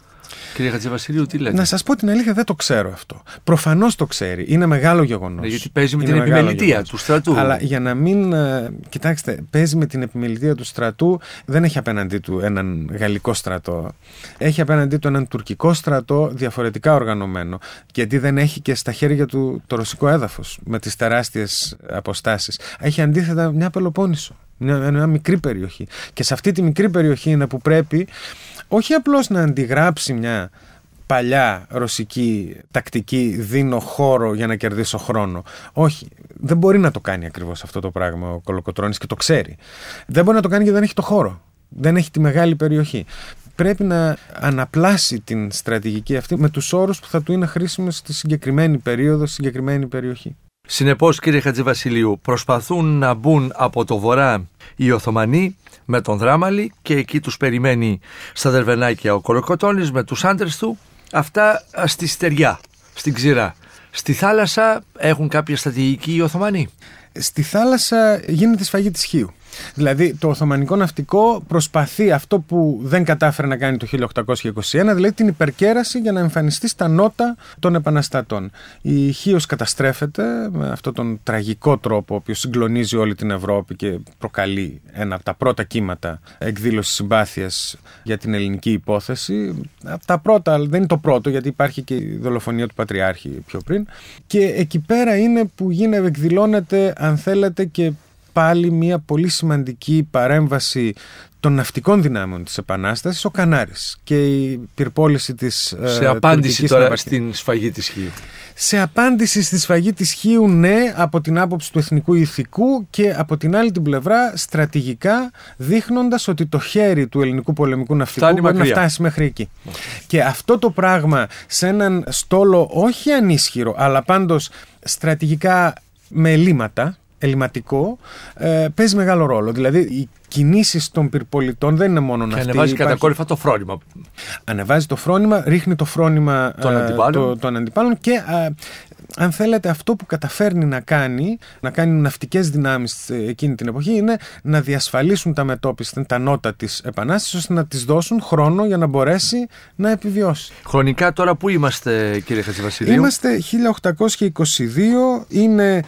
Κύριε Χατζηβασίλειου, τι λέτε; Να σας πω την αλήθεια, δεν το ξέρω αυτό. Προφανώς το ξέρει. Είναι μεγάλο γεγονός. Ναι, γιατί παίζει με την επιμελητία του στρατού. Αλλά για να μην. Ε, κοιτάξτε, παίζει με την επιμελητία του στρατού, δεν έχει απέναντί του έναν γαλλικό στρατό. Έχει απέναντί του έναν τουρκικό στρατό διαφορετικά οργανωμένο. Γιατί δεν έχει και στα χέρια του το ρωσικό έδαφος με τις τεράστιες αποστάσεις. Έχει αντίθετα μια Πελοπόννησο. Μια, μια μικρή περιοχή. Και σε αυτή τη μικρή περιοχή είναι που πρέπει όχι απλώς να αντιγράψει μια παλιά ρωσική τακτική δίνω χώρο για να κερδίσω χρόνο. Όχι, δεν μπορεί να το κάνει ακριβώς αυτό το πράγμα ο Κολοκοτρώνης και το ξέρει. Δεν μπορεί να το κάνει γιατί δεν έχει το χώρο. Δεν έχει τη μεγάλη περιοχή. Πρέπει να αναπλάσει την στρατηγική αυτή με τους όρους που θα του είναι χρήσιμος στη συγκεκριμένη περίοδο, στη συγκεκριμένη περιοχή. Συνεπώς κύριε Χατζηβασιλείου προσπαθούν να μπουν από το βορρά οι Οθωμανοί με τον Δράμαλη και εκεί τους περιμένει στα Δερβενάκια ο Κολοκοτώνης με τους άντρες του αυτά στη στεριά, στην ξηρά. Στη θάλασσα έχουν κάποια στρατηγική οι Οθωμανοί; Στη θάλασσα γίνεται σφαγή της Χίου. Δηλαδή το Οθωμανικό ναυτικό προσπαθεί αυτό που δεν κατάφερε να κάνει το 1821, δηλαδή την υπερκέραση για να εμφανιστεί στα νότα των επαναστατών. Η Χίος καταστρέφεται με αυτόν τον τραγικό τρόπο, ο οποίος συγκλονίζει όλη την Ευρώπη και προκαλεί ένα από τα πρώτα κύματα εκδήλωσης συμπάθειας για την ελληνική υπόθεση. Από τα πρώτα, δεν είναι το πρώτο, γιατί υπάρχει και η δολοφονία του Πατριάρχη πιο πριν. Και εκεί πέρα είναι που γίνεται, εκδηλώνεται, αν θέλετε, και πάλι μια πολύ σημαντική παρέμβαση των ναυτικών δυνάμεων της Επανάστασης ο Κανάρης και η πυρπόληση της ε, Σε απάντηση τώρα στην σφαγή της Χίου. Σε απάντηση στη σφαγή της Χίου ναι από την άποψη του εθνικού ηθικού και από την άλλη την πλευρά στρατηγικά δείχνοντας ότι το χέρι του ελληνικού πολεμικού ναυτικού Φτάνει μπορεί μακριά. να φτάσει μέχρι εκεί. Και αυτό το πράγμα σε έναν στόλο όχι ανίσχυρο αλλά πάντως στρατηγικά με ελλείμματα ελληματικό, ε, παίζει μεγάλο ρόλο. Δηλαδή οι κινήσεις των πυρπολιτών δεν είναι μόνο και να ανεβάζει κατακόρυφα το φρόνημα. Ανεβάζει το φρόνημα, ρίχνει το φρόνημα των ε, αντιπάλων. το- των αντιπάλων και ε, αν θέλετε αυτό που καταφέρνει να κάνει, να κάνει ναυτικές δυνάμεις ε, εκείνη την εποχή είναι να διασφαλίσουν τα μετώπιστα, τα νότα της Επανάστασης ώστε να της δώσουν χρόνο για να μπορέσει να επιβιώσει. Χρονικά τώρα που είμαστε, κύριε Χατζηβασιλείου. Είμαστε 1822, είναι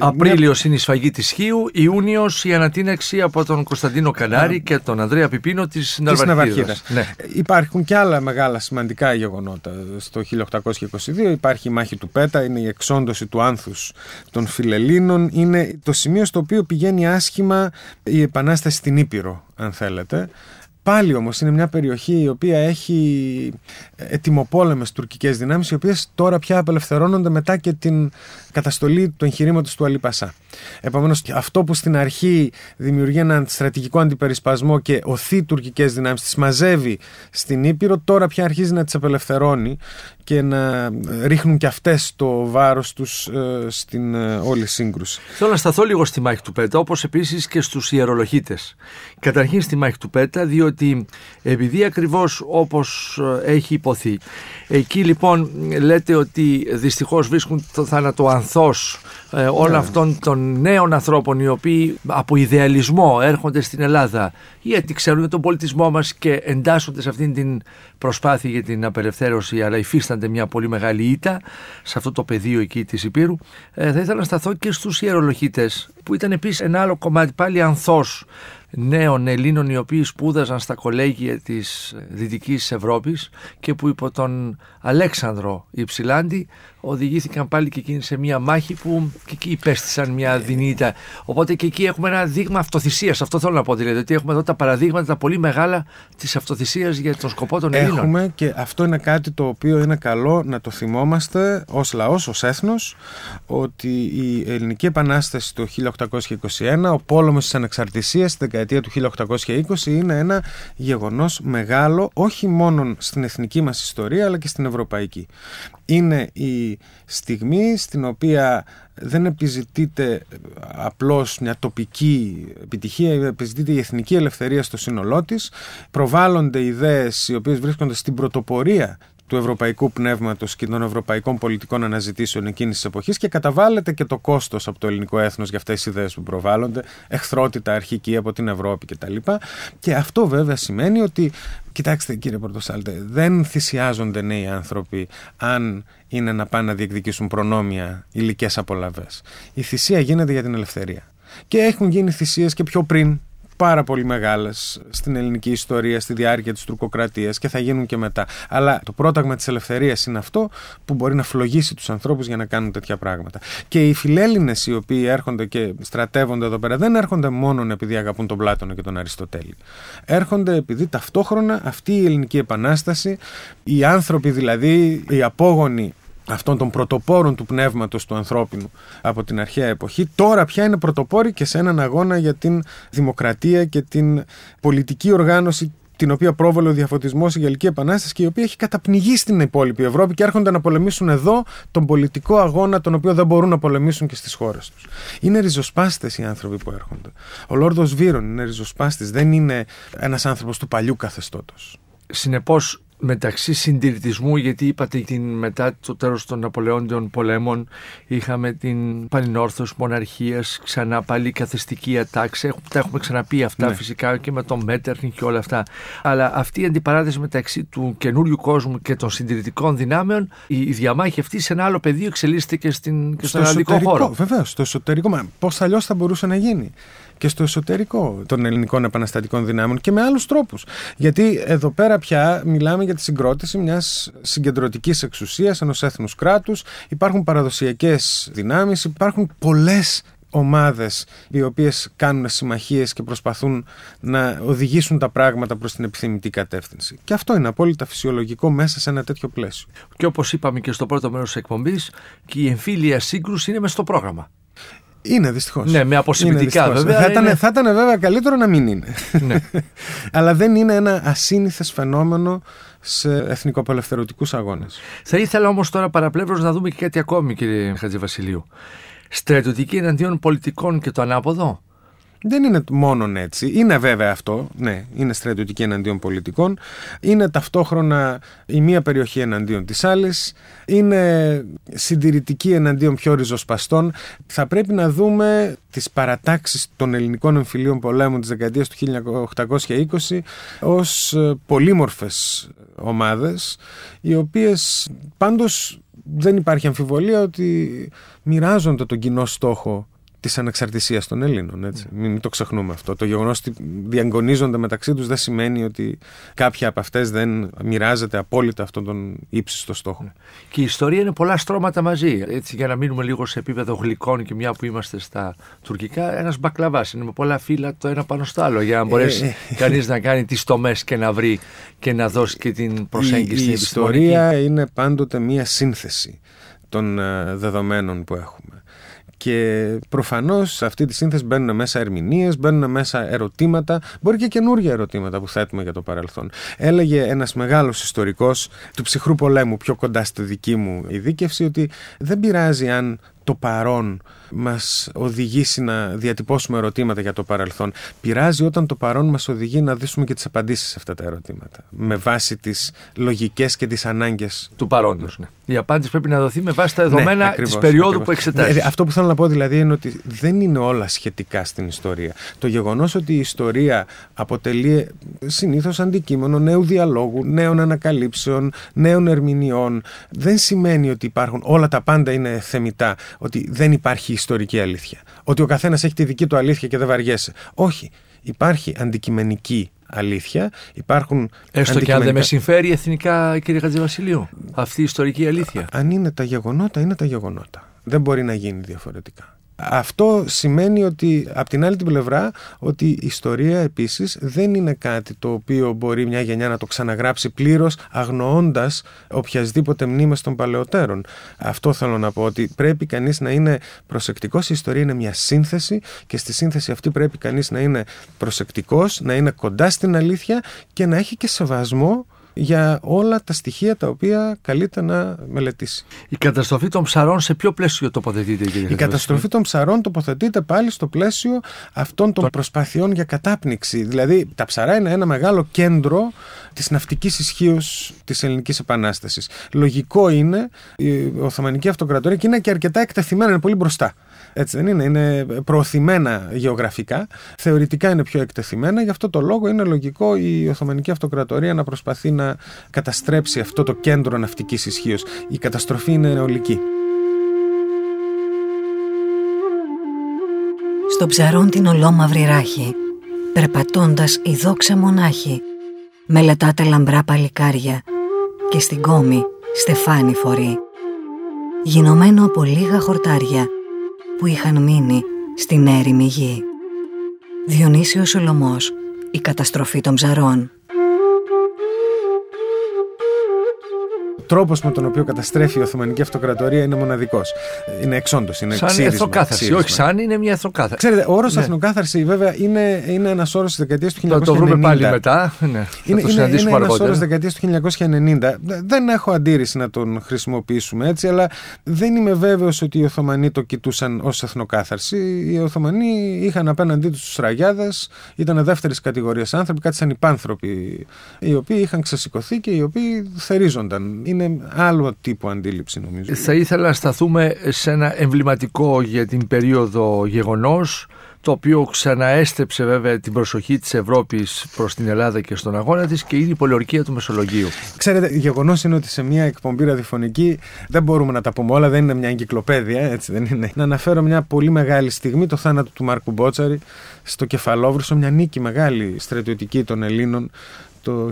Απρίλιος είναι η σφαγή της Χίου, Ιούνιος η ανατείναξη από τον Κωνσταντίνο Κανάρη και τον Ανδρέα Πιπίνο της της Ναυαρχίδας. Ναυαρχίδας. Ναι. Υπάρχουν και άλλα μεγάλα σημαντικά γεγονότα στο 1822. Υπάρχει η μάχη του Πέτα, είναι η εξόντωση του άνθους των Φιλελλήνων. Είναι το σημείο στο οποίο πηγαίνει άσχημα η επανάσταση στην Ήπειρο, αν θέλετε. Πάλι όμως είναι μια περιοχή η οποία έχει ετοιμοπόλεμες τουρκικές δυνάμεις οι οποίες τώρα πια απελευθερώνονται μετά και την καταστολή του εγχειρήματος του Αλή Πασά. Επομένως αυτό που στην αρχή δημιουργεί έναν στρατηγικό αντιπερισπασμό και οθεί τουρκικές δυνάμεις τις μαζεύει στην Ήπειρο τώρα πια αρχίζει να τις απελευθερώνει και να ρίχνουν και αυτές το βάρος τους ε, στην ε, όλη σύγκρουση. Θέλω να σταθώ λίγο στη μάχη του Πέτα, όπως επίσης και στους ιερολογίτες. Καταρχήν στη μάχη του Πέτα, διότι επειδή ακριβώς όπως ε, έχει υποθεί, εκεί λοιπόν λέτε ότι δυστυχώς βρίσκουν το θάνατο ανθός ε, όλων αυτών των νέων ανθρώπων οι οποίοι από ιδεαλισμό έρχονται στην Ελλάδα γιατί ξέρουν για τον πολιτισμό μας και εντάσσονται σε αυτήν την προσπάθεια για την απελευθέρωση αλλά υφίστανται μια πολύ μεγάλη ήττα σε αυτό το πεδίο εκεί της Υπήρου. Ε, θα ήθελα να σταθώ και στους ιερολογίτες που ήταν επίσης ένα άλλο κομμάτι πάλι ανθός νέων Ελλήνων οι οποίοι σπούδαζαν στα κολέγια της Δυτικής Ευρώπης και που υπό τον Αλέξανδρο Υψηλάντη οδηγήθηκαν πάλι και εκείνοι σε μια μάχη που και εκεί υπέστησαν μια δυνήτα. Οπότε και εκεί έχουμε ένα δείγμα αυτοθυσίας. Αυτό θέλω να πω δηλαδή. Ότι έχουμε εδώ τα παραδείγματα τα πολύ μεγάλα της αυτοθυσίας για τον σκοπό των Ελλήνων. Έχουμε και αυτό είναι κάτι το οποίο είναι καλό να το θυμόμαστε ως λαός, ως έθνος ότι η Ελληνική Επανάσταση το 1821, ο πόλεμος της ανεξαρτησίας στη δεκαετία του 1820 είναι ένα γεγονός μεγάλο όχι μόνο στην εθνική μας ιστορία αλλά και στην ευρωπαϊκή. Είναι η στιγμή στην οποία δεν επιζητείται απλώς μια τοπική επιτυχία, επιζητείται η εθνική ελευθερία στο σύνολό της, προβάλλονται ιδέες οι οποίες βρίσκονται στην πρωτοπορία του ευρωπαϊκού πνεύματος και των ευρωπαϊκών πολιτικών αναζητήσεων εκείνης της εποχής και καταβάλλεται και το κόστος από το ελληνικό έθνος για αυτές τις ιδέες που προβάλλονται, εχθρότητα αρχική από την Ευρώπη κτλ. Και αυτό βέβαια σημαίνει ότι, κοιτάξτε κύριε Πορτοσάλτε, δεν θυσιάζονται νέοι άνθρωποι αν είναι να πάνε να διεκδικήσουν προνόμια, υλικές απολαβές. Η θυσία γίνεται για την ελευθερία. Και έχουν γίνει θυσίες και πιο πριν πάρα πολύ μεγάλες στην ελληνική ιστορία, στη διάρκεια της τουρκοκρατίας και θα γίνουν και μετά. Αλλά το πρόταγμα της ελευθερίας είναι αυτό που μπορεί να φλογίσει τους ανθρώπους για να κάνουν τέτοια πράγματα. Και οι φιλέλληνες οι οποίοι έρχονται και στρατεύονται εδώ πέρα δεν έρχονται μόνο επειδή αγαπούν τον Πλάτωνα και τον Αριστοτέλη. Έρχονται επειδή ταυτόχρονα αυτή η ελληνική επανάσταση, οι άνθρωποι δηλαδή, οι απόγονοι αυτών των πρωτοπόρων του πνεύματος του ανθρώπινου από την αρχαία εποχή τώρα πια είναι πρωτοπόροι και σε έναν αγώνα για την δημοκρατία και την πολιτική οργάνωση την οποία πρόβαλε ο διαφωτισμός η Γαλλική Επανάσταση και η οποία έχει καταπνιγεί στην υπόλοιπη Ευρώπη και έρχονται να πολεμήσουν εδώ τον πολιτικό αγώνα, τον οποίο δεν μπορούν να πολεμήσουν και στις χώρες τους. Είναι ριζοσπάστες οι άνθρωποι που έρχονται. Ο Λόρδος Βίρον είναι ριζοσπάστης, δεν είναι ένας άνθρωπος του παλιού καθεστώτος. Συνεπώς, μεταξύ συντηρητισμού, γιατί είπατε την, μετά το τέλος των Ναπολεόντιων πολέμων είχαμε την πανινόρθωση μοναρχίας, ξανά πάλι καθεστική ατάξη. Τα έχουμε ξαναπεί αυτά Ναι. φυσικά και με τον Μέτερνι και όλα αυτά. Αλλά αυτή η αντιπαράθεση μεταξύ του καινούριου κόσμου και των συντηρητικών δυνάμεων, η, η διαμάχη αυτή σε ένα άλλο πεδίο εξελίσσεται και, στην, και στον ελληνικό χώρο. Βεβαίως, στο εσωτερικό. Μα πώς αλλιώς θα μπορούσε να γίνει; Και στο εσωτερικό των ελληνικών επαναστατικών δυνάμεων και με άλλους τρόπους. Γιατί εδώ πέρα πια μιλάμε για τη συγκρότηση μιας συγκεντρωτικής εξουσίας, ενός έθνους κράτους. Υπάρχουν παραδοσιακές δυνάμεις, υπάρχουν πολλές ομάδες οι οποίες κάνουν συμμαχίες και προσπαθούν να οδηγήσουν τα πράγματα προς την επιθυμητή κατεύθυνση. Και αυτό είναι απόλυτα φυσιολογικό μέσα σε ένα τέτοιο πλαίσιο. Και όπως είπαμε και στο πρώτο μέρος της εκπομπής, και η εμφύλια σύγκρουση είναι μέσα στο πρόγραμμα. Είναι δυστυχώς. Ναι, με αποσυμμετικά βέβαια. Θα, ήταν, είναι... θα ήταν βέβαια καλύτερο να μην είναι. Ναι. Αλλά δεν είναι ένα ασύνηθες φαινόμενο σε εθνικοπελευθερωτικούς αγώνες. Θα ήθελα όμως τώρα παραπλεύρως να δούμε και κάτι ακόμη, κύριε Χατζηβασιλείου. στρατιωτική εναντίον πολιτικών και το ανάποδο; Δεν είναι μόνο έτσι. Είναι βέβαια αυτό, ναι, είναι στρατιωτική εναντίον πολιτικών. Είναι ταυτόχρονα η μία περιοχή εναντίον της άλλης. Είναι συντηρητική εναντίον πιο ριζοσπαστών. Θα πρέπει να δούμε τις παρατάξεις των ελληνικών εμφυλίων πολέμων της δεκαετίας του 1820 ως ε, πολύμορφες ομάδες, οι οποίες πάντως δεν υπάρχει αμφιβολία ότι μοιράζονται τον κοινό στόχο της ανεξαρτησίας των Ελλήνων. Έτσι. Mm. Μην το ξεχνούμε αυτό. Το γεγονός ότι διαγωνίζονται μεταξύ τους δεν σημαίνει ότι κάποια από αυτές δεν μοιράζεται απόλυτα αυτόν τον ύψιστο στόχο. Ναι. Και η ιστορία είναι πολλά στρώματα μαζί. Έτσι, για να μείνουμε λίγο σε επίπεδο γλυκών και μια που είμαστε στα τουρκικά, ένας μπακλαβάς είναι με πολλά φύλλα το ένα πάνω στο άλλο. Για να μπορέσει ε, ε. κανείς να κάνει τις τομές και να βρει και να δώσει και την προσέγγιση. Η, η ιστορία είναι πάντοτε μία σύνθεση των ε, δεδομένων που έχουμε. Και προφανώς σε αυτή τη σύνθεση μπαίνουν μέσα ερμηνείες, μπαίνουν μέσα ερωτήματα, μπορεί και καινούργια ερωτήματα που θέτουμε για το παρελθόν. Έλεγε ένας μεγάλος ιστορικός του ψυχρού πολέμου, πιο κοντά στη δική μου ειδίκευση, ότι δεν πειράζει αν το παρόν μας οδηγήσει να διατυπώσουμε ερωτήματα για το παρελθόν. Πειράζει όταν το παρόν μας οδηγεί να δείσουμε και τις απαντήσεις σε αυτά τα ερωτήματα. Με βάση τις λογικές και τις ανάγκες. Του παρόντος, ναι. Η απάντηση πρέπει να δοθεί με βάση τα δεδομένα ναι, της περίοδου που εξετάζεις. Ναι, αυτό που θέλω να πω δηλαδή είναι ότι δεν είναι όλα σχετικά στην ιστορία. Το γεγονός ότι η ιστορία αποτελεί συνήθως αντικείμενο νέου διαλόγου, νέων ανακαλύψεων, νέων ερμηνεών, δεν σημαίνει ότι υπάρχουν όλα τα πάντα είναι θεμητά ότι δεν υπάρχει ιστορική αλήθεια. Ότι ο καθένας έχει τη δική του αλήθεια και δεν βαριέσαι. Όχι. Υπάρχει αντικειμενική αλήθεια. Υπάρχουν Έστω και αν δεν με συμφέρει εθνικά, κύριε Χατζηβασιλείου, αυτή η ιστορική αλήθεια. Αν είναι τα γεγονότα, είναι τα γεγονότα. Δεν μπορεί να γίνει διαφορετικά. Αυτό σημαίνει ότι από την άλλη την πλευρά ότι η ιστορία επίσης δεν είναι κάτι το οποίο μπορεί μια γενιά να το ξαναγράψει πλήρως αγνοώντας οποιασδήποτε μνήμες των παλαιότερων. Αυτό θέλω να πω ότι πρέπει κανείς να είναι προσεκτικός. Η ιστορία είναι μια σύνθεση και στη σύνθεση αυτή πρέπει κανείς να είναι προσεκτικός, να είναι κοντά στην αλήθεια και να έχει και σεβασμό για όλα τα στοιχεία τα οποία καλείται να μελετήσει. Η καταστροφή των ψαρών σε ποιο πλαίσιο τοποθετείται, κύριε Η καταστροφή των ψαρών τοποθετείται πάλι στο πλαίσιο αυτών των προσπαθειών για κατάπνιξη. Δηλαδή, τα ψαρά είναι ένα μεγάλο κέντρο της ναυτικής ισχύως της Ελληνικής Επανάστασης. Λογικό είναι η Οθωμανική Αυτοκρατορία και είναι και αρκετά εκτεθειμένα, είναι πολύ μπροστά. Έτσι δεν είναι. Είναι προωθημένα γεωγραφικά. Θεωρητικά είναι πιο εκτεθειμένα. Γι' αυτό το λόγο είναι λογικό η Οθωμανική Αυτοκρατορία να προσπαθεί να καταστρέψει αυτό το κέντρο ναυτικής ισχύως. Η καταστροφή είναι νεολική. Στο ψαρόν την ολόμαυρη ράχη, περπατώντας η δόξα μονάχη, μελετάτε λαμπρά παλικάρια και στην κόμη στεφάνι φορεί. Γινωμένο από λίγα χορτάρια που είχαν μείνει στην έρημη γη. Διονύσιος Σολομός, η καταστροφή των ψαρών. Τρόπος με τον οποίο καταστρέφει η Οθωμανική Αυτοκρατορία είναι μοναδικός. Είναι εξόντως. Είναι σαν ξύρισμα, εθνοκάθαρση. Όχι, σαν είναι μια εθνοκάθαρση. Ξέρετε, ο όρος ναι. εθνοκάθαρση βέβαια είναι, είναι ένας όρος της δεκαετίας του 1990. Θα το βρούμε πάλι μετά. Ναι, είναι είναι, είναι ένας όρος τη δεκαετίας του 1990. Δεν έχω αντίρρηση να τον χρησιμοποιήσουμε έτσι, αλλά δεν είμαι βέβαιος ότι οι Οθωμανοί το κοιτούσαν ως εθνοκάθαρση. Οι Οθωμανοί είχαν απέναντί τους τους Ραγιάδες, ήταν δεύτερης κατηγορίας άνθρωποι, κάτι σαν υπάνθρωποι, οι οποίοι είχαν ξεσηκωθεί και οι οποίοι θερίζονταν είναι άλλο τύπο αντίληψη νομίζω. Θα ήθελα να σταθούμε σε ένα εμβληματικό για την περίοδο γεγονός το οποίο ξαναέστρεψε βέβαια την προσοχή της Ευρώπης προς την Ελλάδα και στον αγώνα της και είναι η πολιορκία του Μεσολογίου. Ξέρετε, γεγονός είναι ότι σε μια εκπομπή ραδιοφωνική δεν μπορούμε να τα πούμε όλα, δεν είναι μια εγκυκλοπαίδεια, έτσι δεν είναι. Να αναφέρω μια πολύ μεγάλη στιγμή, το θάνατο του Μάρκου Μπότσαρη στο Κεφαλόβρουσο, μια νίκη μεγάλη στρατιωτική των Ελλήνων το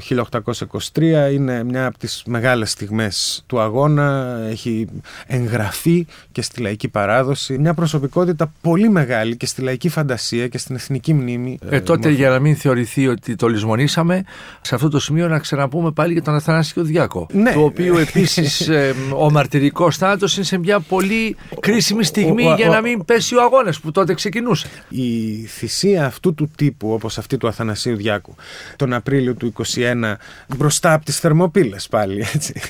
1823 είναι μια από τις μεγάλες στιγμές του αγώνα έχει εγγραφεί και στη λαϊκή παράδοση. Μια προσωπικότητα πολύ μεγάλη και στη λαϊκή φαντασία και στην εθνική μνήμη ε, τότε για να μην θεωρηθεί ότι το λησμονήσαμε σε αυτό το σημείο να ξαναπούμε πάλι για τον Αθανάσιο Διάκο ναι. το οποίο επίσης ε, ο μαρτυρικός θάνατος είναι σε μια πολύ κρίσιμη στιγμή για να μην πέσει ο αγώνας που τότε ξεκινούσε. Η θυσία αυτού του τύπου όπως αυτή του Αθανασίου Διάκου τον Απρίλιο του 21 μπροστά από τις θερμοπύλες πάλι έτσι,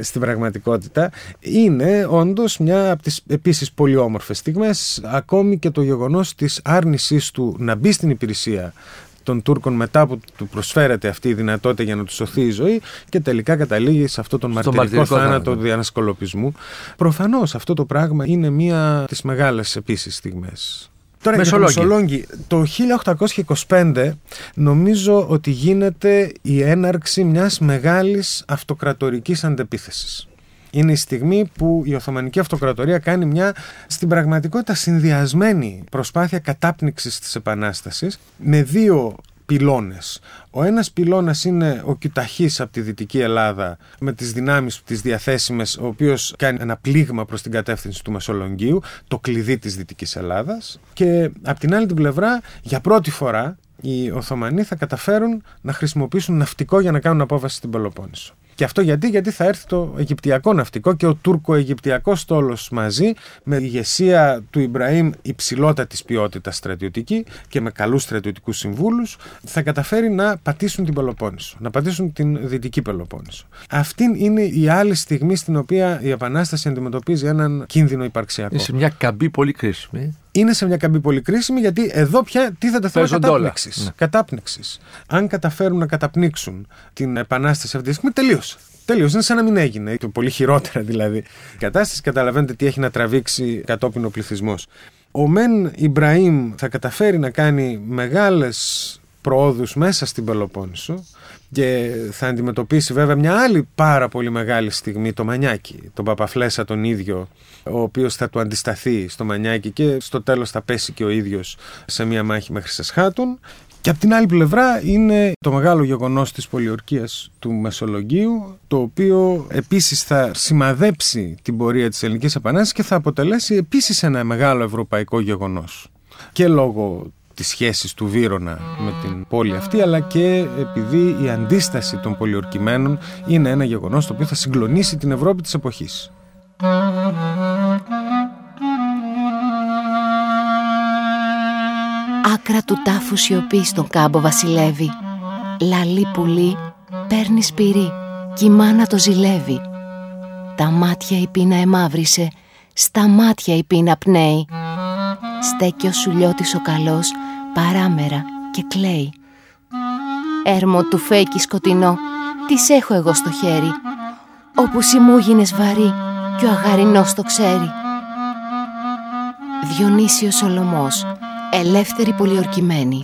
στην πραγματικότητα είναι όντως μια από τις επίσης πολύ όμορφες στιγμές ακόμη και το γεγονός της άρνησής του να μπει στην υπηρεσία των Τούρκων μετά που του προσφέρεται αυτή η δυνατότητα για να του σωθεί η ζωή και τελικά καταλήγει σε αυτό τον μαρτυρικό, μαρτυρικό θάνατο του διανασκολοπισμού. Προφανώς αυτό το πράγμα είναι μία από τις μεγάλες επίσης στιγμές. Τώρα Μεσολόγγι. το 1825 νομίζω ότι γίνεται η έναρξη μιας μεγάλης αυτοκρατορικής αντεπίθεσης είναι η στιγμή που η Οθωμανική Αυτοκρατορία κάνει μια στην πραγματικότητα συνδυασμένη προσπάθεια κατάπνιξης της Επανάστασης με δύο πυλώνες. Ο ένας πυλώνας είναι ο Κιουταχής από τη Δυτική Ελλάδα με τις δυνάμεις της διαθέσιμες ο οποίος κάνει ένα πλήγμα προς την κατεύθυνση του Μεσολογγίου, το κλειδί της Δυτικής Ελλάδας και από την άλλη την πλευρά για πρώτη φορά οι Οθωμανοί θα καταφέρουν να χρησιμοποιήσουν ναυτικό για να κάνουν απόβαση στην Πελοπόννησο. Και αυτό γιατί, γιατί θα έρθει το Αιγυπτιακό ναυτικό και ο Τούρκο-Αιγυπτιακό στόλος μαζί, με ηγεσία του Ιμπραήμ υψηλότατης ποιότητας στρατιωτική και με καλούς στρατιωτικούς συμβούλους, θα καταφέρει να πατήσουν την Πελοπόννησο, να πατήσουν την Δυτική Πελοπόννησο. Αυτή είναι η άλλη στιγμή στην οποία η Επανάσταση αντιμετωπίζει έναν κίνδυνο υπαρξιακό. Είναι σε μια καμπή πολύ κρίσιμη είναι σε μια καμπή πολύ κρίσιμη γιατί εδώ πια τίθεται θέμα κατάπνιξης. Κατάπνιξης. Αν καταφέρουν να καταπνίξουν την επανάσταση αυτή τη στιγμή, τελείωσε. Τελείωσε. Είναι σαν να μην έγινε. Πολύ χειρότερα δηλαδή. Η κατάσταση καταλαβαίνετε τι έχει να τραβήξει κατόπιν ο πληθυσμός. Ο Μεν Ιμπραήμ θα καταφέρει να κάνει μεγάλες προόδους μέσα στην Πελοπόννησο και θα αντιμετωπίσει βέβαια μια άλλη πάρα πολύ μεγάλη στιγμή το Μανιάκι, τον Παπαφλέσα τον ίδιο ο οποίος θα του αντισταθεί στο Μανιάκι και στο τέλος θα πέσει και ο ίδιος σε μια μάχη μέχρι σε σχάτων και από την άλλη πλευρά είναι το μεγάλο γεγονός της πολιορκίας του Μεσολογγίου το οποίο επίσης θα σημαδέψει την πορεία της Ελληνικής Επανάστασης και θα αποτελέσει επίσης ένα μεγάλο ευρωπαϊκό γεγονός και λόγω τις σχέσεις του Βύρονα με την πόλη αυτή αλλά και επειδή η αντίσταση των πολιορκημένων είναι ένα γεγονός το οποίο θα συγκλονίσει την Ευρώπη της εποχής. Άκρα του τάφου σιωπής στον κάμπο βασιλεύει Λαλή πουλί παίρνει σπυρί Κι η μάνα το ζηλεύει Τα μάτια η πείνα εμάβρισε Στα μάτια η πείνα πνέει Στέκει ο σουλιώτης ο καλός παράμερα και κλαίει. Έρμο του φέκι σκοτεινό, τι έχω εγώ στο χέρι, όπου σιμούγινες βαρύ κι ο αγαρινός το ξέρει. Διονύσιος Σολομός, ελεύθερη πολιορκημένη.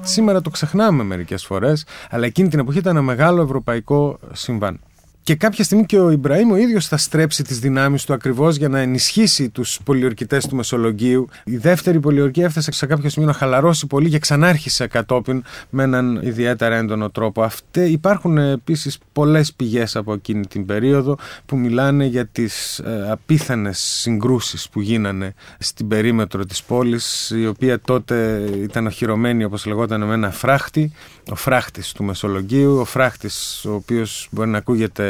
Σήμερα το ξεχνάμε μερικές φορές, αλλά εκείνη την εποχή ήταν ένα μεγάλο ευρωπαϊκό συμβάν. Και κάποια στιγμή και ο Ιμπραήμ ο ίδιος θα στρέψει τις δυνάμεις του ακριβώς για να ενισχύσει τους πολιορκητές του Μεσολογγίου. Η δεύτερη πολιορκία έφτασε σε κάποιο σημείο να χαλαρώσει πολύ και ξανάρχισε κατόπιν με έναν ιδιαίτερα έντονο τρόπο. Αυτέ, υπάρχουν επίσης πολλές πηγές από εκείνη την περίοδο που μιλάνε για τις ε, απίθανες συγκρούσεις που γίνανε στην περίμετρο της πόλης, η οποία τότε ήταν οχυρωμένη, όπως λεγόταν, με ένα φράχτη, ο φράχτης του Μεσολογγίου, ο φράχτης ο οποίος μπορεί να ακούγεται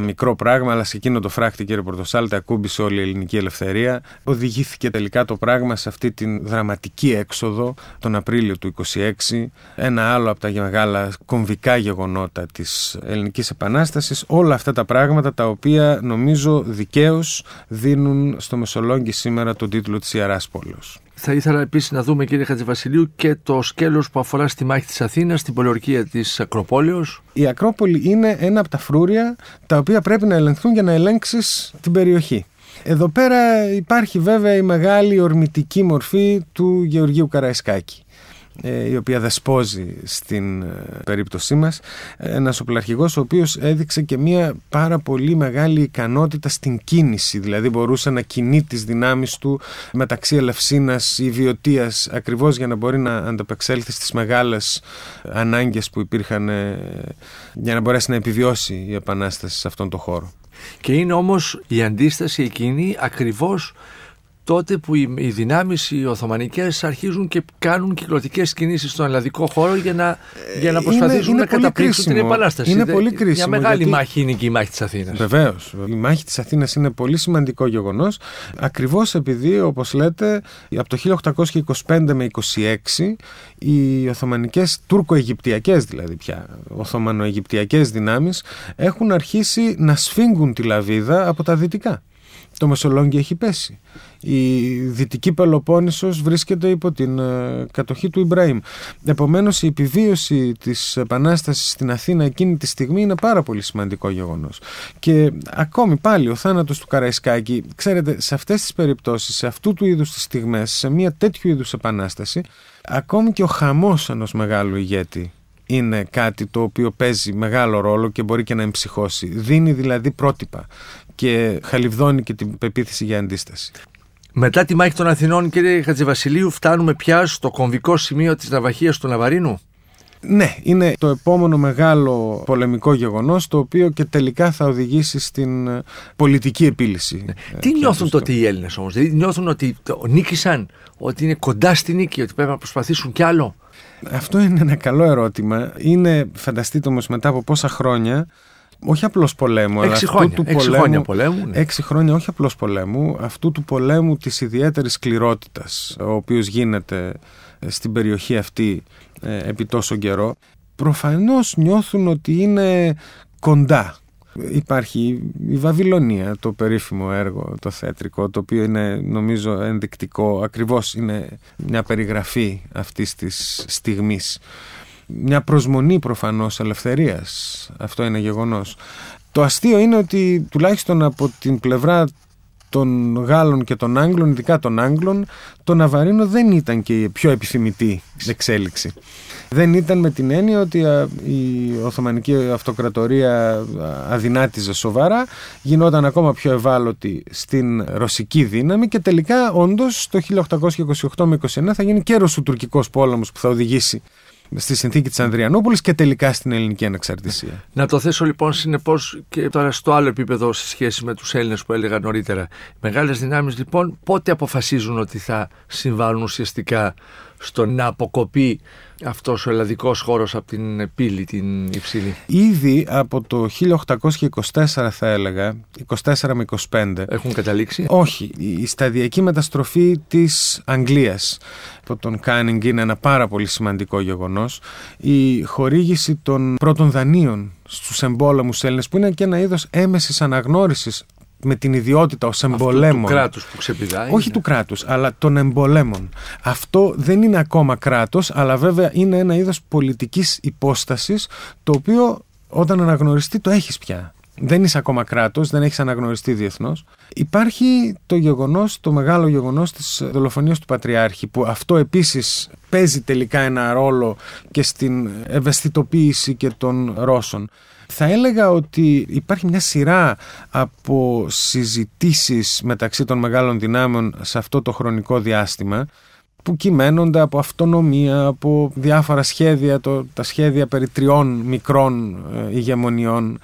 μικρό πράγμα, αλλά σε εκείνο το φράχτη, κύριε Πορτοσάλτη, ακούμπησε όλη η ελληνική ελευθερία. Οδηγήθηκε τελικά το πράγμα σε αυτή την δραματική έξοδο τον Απρίλιο του 26. Ένα άλλο από τα μεγάλα κομβικά γεγονότα της Ελληνικής Επανάστασης. Όλα αυτά τα πράγματα τα οποία νομίζω δικαίως δίνουν στο Μεσολόγγι σήμερα τον τίτλο της Ιεράς Πόλεως. Θα ήθελα επίσης να δούμε, κύριε Χατζηβασιλείου, και το σκέλος που αφορά στη μάχη της Αθήνας, στην πολιορκία της Ακροπόλεως. Η Ακρόπολη είναι ένα από τα φρούρια τα οποία πρέπει να ελεγχθούν για να ελέγξεις την περιοχή. Εδώ πέρα υπάρχει βέβαια η μεγάλη ορμητική μορφή του Γεωργίου Καραϊσκάκη. Ε, η οποία δεσπόζει στην ε, περίπτωσή μας ένας οπλαρχηγός ο οποίος έδειξε και μια πάρα πολύ μεγάλη ικανότητα στην κίνηση δηλαδή μπορούσε να κινεί τις δυνάμεις του μεταξύ Ελευσίνας ή Βιωτίας ακριβώς για να μπορεί να ανταπεξέλθει στις μεγάλες ανάγκες που υπήρχαν ε, για να μπορέσει να επιβιώσει η Επανάσταση σε αυτόν τον χώρο. Και είναι όμως η αντίσταση εκείνη ακριβώς τότε που οι, οι δυνάμεις οι Οθωμανικές αρχίζουν και κάνουν κυκλωτικέ κινήσεις στον ελλαδικό χώρο για να, για να προσπαθήσουν είναι να πολύ καταπλήξουν την κρίσιμο. επανάσταση. Είναι Δε- πολύ κρίσιμο, Μια μεγάλη γιατί- μάχη είναι και η μάχη της Αθήνας. Βεβαίως. Η μάχη της Αθήνας είναι πολύ σημαντικό γεγονός. Ακριβώς επειδή, όπως λέτε, από το 1825 με 26 οι Οθωμανικές, τουρκο-αιγυπτιακέ δηλαδή πια, Οθωμανο-αιγυπτιακές δυνάμεις έχουν αρχίσει να σφίγγουν τη λαβίδα από τα δυτικά. Το Μεσολόγγι έχει πέσει. Η Δυτική Πελοπόννησος βρίσκεται υπό την ε, κατοχή του Ιμπραήμ. Επομένως η επιβίωση της Επανάστασης στην Αθήνα εκείνη τη στιγμή είναι πάρα πολύ σημαντικό γεγονός. Και ακόμη πάλι ο θάνατος του Καραϊσκάκη, ξέρετε, σε αυτές τις περιπτώσεις, σε αυτού του είδους τις στιγμές, σε μια τέτοιου είδους επανάσταση, ακόμη και ο χαμός ενός μεγάλου ηγέτη είναι κάτι το οποίο παίζει μεγάλο ρόλο και μπορεί και να εμψυχώσει. Δίνει δηλαδή πρότυπα και χαλιβδώνει και την πεποίθηση για αντίσταση. Μετά τη μάχη των Αθηνών, κύριε Χατζηβασιλείου, φτάνουμε πια στο κομβικό σημείο της ναυαρχίας του Ναβαρίνου; Ναι, είναι το επόμενο μεγάλο πολεμικό γεγονός το οποίο και τελικά θα οδηγήσει στην ε, πολιτική επίλυση. Ε, Τι πια νιώθουν του τότε οι Έλληνες όμως, Δηλαδή νιώθουν ότι το- νίκησαν, ότι είναι κοντά στη νίκη, ότι πρέπει να προσπαθήσουν κι άλλο; Αυτό είναι ένα καλό ερώτημα. Είναι, φανταστείτε όμως μετά από πόσα χρόνια, όχι απλώς πολέμου, αλλά Έξι αυτού χρόνια. του Έξι πολέμου, χρόνια πολέμου. ναι. Έξι χρόνια όχι απλώς πολέμου, αυτού του πολέμου της ιδιαίτερης σκληρότητας, ο οποίος γίνεται ε, στην περιοχή αυτή ε, επί τόσο καιρό, προφανώς νιώθουν ότι είναι κοντά. Υπάρχει η Βαβυλωνία, το περίφημο έργο, το θέατρικό, το οποίο είναι νομίζω ενδεικτικό, ακριβώς είναι μια περιγραφή αυτής της στιγμής. Μια προσμονή προφανώς ελευθερίας, αυτό είναι γεγονός. Το αστείο είναι ότι τουλάχιστον από την πλευρά των Γάλλων και των Άγγλων, ειδικά των Άγγλων, το Ναβαρίνο δεν ήταν και η πιο επιθυμητή εξέλιξη. Δεν ήταν με την έννοια ότι α, η Οθωμανική Αυτοκρατορία α, αδυνάτιζε σοβαρά, γινόταν ακόμα πιο ευάλωτη στην ρωσική δύναμη και τελικά όντως το 1828 με 29 θα γίνει και ρωσοτουρκικός πόλεμος που θα οδηγήσει στη συνθήκη της Ανδριανούπολης και τελικά στην ελληνική ανεξαρτησία. Να το θέσω λοιπόν συνεπώς και τώρα στο άλλο επίπεδο σε σχέση με τους Έλληνες που έλεγα νωρίτερα. Μεγάλες δυνάμεις λοιπόν πότε αποφασίζουν ότι θα συμβάλλουν ουσιαστικά στο να αποκοπεί αυτός ο ελλαδικός χώρος από την Πύλη την Υψηλή. Ήδη από το 1824 θα έλεγα, 24 με 25, Έχουν καταλήξει; όχι, η σταδιακή μεταστροφή της Αγγλίας από τον Κάνιγκ είναι ένα πάρα πολύ σημαντικό γεγονός. Η χορήγηση των πρώτων δανείων στους εμπόλεμους Έλληνες που είναι και ένα είδος έμεσης αναγνώρισης με την ιδιότητα ως Αυτού εμπολέμων. του κράτους που ξεπηδάει. Όχι ναι. του κράτους, αλλά των εμπολέμων. Αυτό δεν είναι ακόμα κράτος, αλλά βέβαια είναι ένα είδος πολιτικής υπόστασης, το οποίο όταν αναγνωριστεί το έχεις πια. Δεν είσαι ακόμα κράτος, δεν έχεις αναγνωριστεί διεθνώς. Υπάρχει το γεγονός, το μεγάλο γεγονός της δολοφονίας του Πατριάρχη, που αυτό επίσης παίζει τελικά ένα ρόλο και στην ευαισθητοποίηση και των Ρώσων. Θα έλεγα ότι υπάρχει μια σειρά από συζητήσεις μεταξύ των μεγάλων δυνάμεων σε αυτό το χρονικό διάστημα που κυμαίνονται από αυτονομία, από διάφορα σχέδια, το, τα σχέδια περί τριών μικρών ε, ηγεμονιών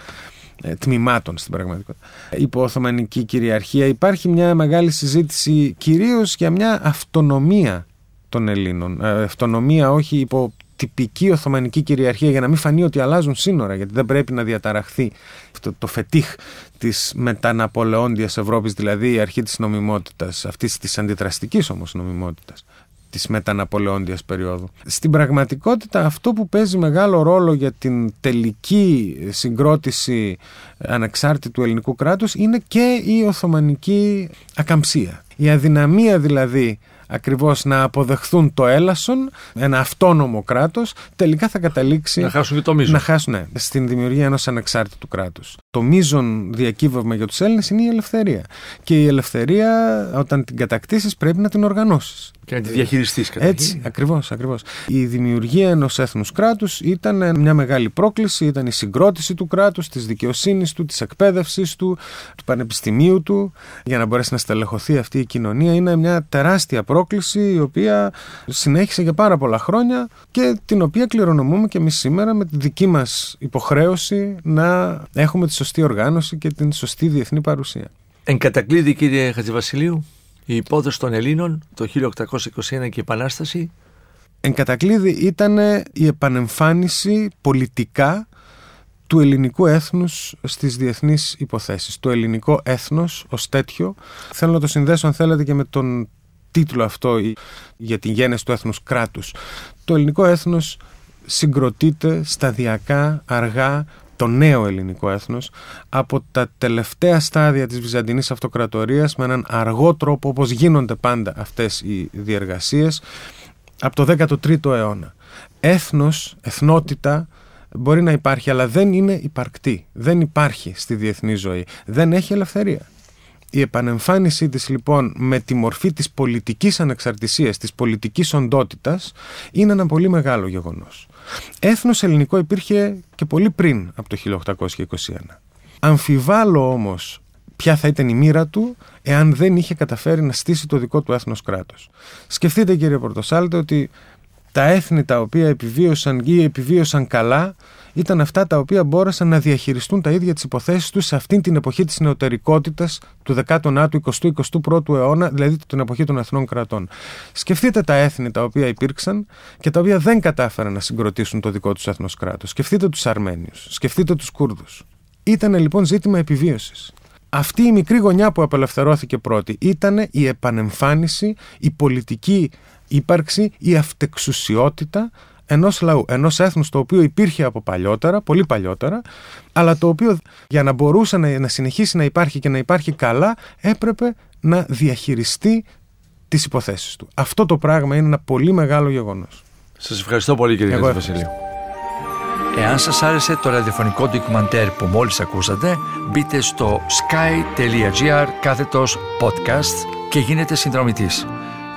ε, τμήματων στην πραγματικότητα. Υπό Οθωμανική κυριαρχία υπάρχει μια μεγάλη συζήτηση κυρίως για μια αυτονομία των Ελλήνων. Ε, αυτονομία όχι υπό τυπική Οθωμανική κυριαρχία για να μην φανεί ότι αλλάζουν σύνορα γιατί δεν πρέπει να διαταραχθεί αυτό το φετίχ της μεταναπολεόντιας Ευρώπης δηλαδή η αρχή της νομιμότητας αυτής της αντιδραστικής όμως νομιμότητας της μεταναπολεόντιας περίοδου. Στην πραγματικότητα αυτό που παίζει μεγάλο ρόλο για την τελική συγκρότηση ανεξάρτητου ελληνικού κράτους είναι και η Οθωμανική ακαμψία. Η αδυναμία δηλαδή ακριβώς να αποδεχθούν το έλασον, ένα αυτόνομο κράτος, τελικά θα καταλήξει Να χάσουν και το μείζον. να χάσουν ναι, στην δημιουργία ενός ανεξάρτητου κράτους. Το μείζον διακύβευμα για τους Έλληνες είναι η ελευθερία. Και η ελευθερία όταν την κατακτήσεις πρέπει να την οργανώσεις. Και να τη διαχειριστείς κατά Έτσι, ακριβώς, ακριβώς. Η δημιουργία ενός έθνους κράτους ήταν μια μεγάλη πρόκληση, ήταν η συγκρότηση του κράτους, της δικαιοσύνης του, της εκπαίδευσης του, του πανεπιστημίου του, για να μπορέσει να στελεχωθεί αυτή η κοινωνία. Είναι μια τεράστια πρόκληση η οποία συνέχισε για πάρα πολλά χρόνια και την οποία κληρονομούμε και εμείς σήμερα με τη δική μας υποχρέωση να έχουμε τη σωστή οργάνωση και την σωστή διεθνή παρουσία. Εν κατακλείδη, κύριε Χατζηβασιλείου, Η υπόθεση των Ελλήνων το 1821 και η Επανάσταση. Εν κατακλείδη ήταν η επανεμφάνιση πολιτικά του ελληνικού έθνους στις διεθνείς υποθέσεις. Το ελληνικό έθνος ως τέτοιο, θέλω να το συνδέσω αν θέλετε και με τον τίτλο αυτό για την γέννηση του έθνους κράτους. Το ελληνικό έθνος συγκροτείται σταδιακά, αργά, το νέο ελληνικό έθνος από τα τελευταία στάδια της Βυζαντινής Αυτοκρατορίας με έναν αργό τρόπο όπως γίνονται πάντα αυτές οι διεργασίες από το 13ο αιώνα. Έθνος, εθνότητα μπορεί να υπάρχει αλλά δεν είναι υπαρκτή, δεν υπάρχει στη διεθνή ζωή, δεν έχει ελευθερία. Η επανεμφάνισή της λοιπόν με τη μορφή της πολιτικής ανεξαρτησίας, της πολιτικής οντότητας είναι ένα πολύ μεγάλο γεγονός. Έθνος ελληνικό υπήρχε και πολύ πριν από το 1821. Αμφιβάλλω όμως ποια θα ήταν η μοίρα του εάν δεν είχε καταφέρει να στήσει το δικό του έθνος κράτος. Σκεφτείτε κύριε Πορτοσάλτε ότι τα έθνη τα οποία επιβίωσαν ή επιβίωσαν καλά ήταν αυτά τα οποία μπόρεσαν να διαχειριστούν τα ίδια τις υποθέσεις τους σε αυτήν την εποχή της νεωτερικότητας του 19ου, 20ου, 21ου αιώνα, δηλαδή την εποχή των εθνών κρατών. Σκεφτείτε τα έθνη τα οποία υπήρξαν και τα οποία δεν κατάφεραν να συγκροτήσουν το δικό τους έθνος κράτος. Σκεφτείτε τους Αρμένιους, σκεφτείτε τους Κούρδους. Ήταν λοιπόν ζήτημα επιβίωσης. Αυτή η μικρή γωνιά που απελευθερώθηκε πρώτη ήταν η επανεμφάνιση, η πολιτική ύπαρξη, η αυτεξουσιότητα ενός λαού, ενός έθνους το οποίο υπήρχε από παλιότερα, πολύ παλιότερα, αλλά το οποίο για να μπορούσε να, να συνεχίσει να υπάρχει και να υπάρχει καλά, έπρεπε να διαχειριστεί τις υποθέσεις του. Αυτό το πράγμα είναι ένα πολύ μεγάλο γεγονός. Σας ευχαριστώ πολύ κύριε Βασιλείου. Εάν σας άρεσε το ραδιοφωνικό ντοκιμαντέρ που μόλις ακούσατε, μπείτε στο sky.gr κάθετος podcast και γίνετε συνδρομητής.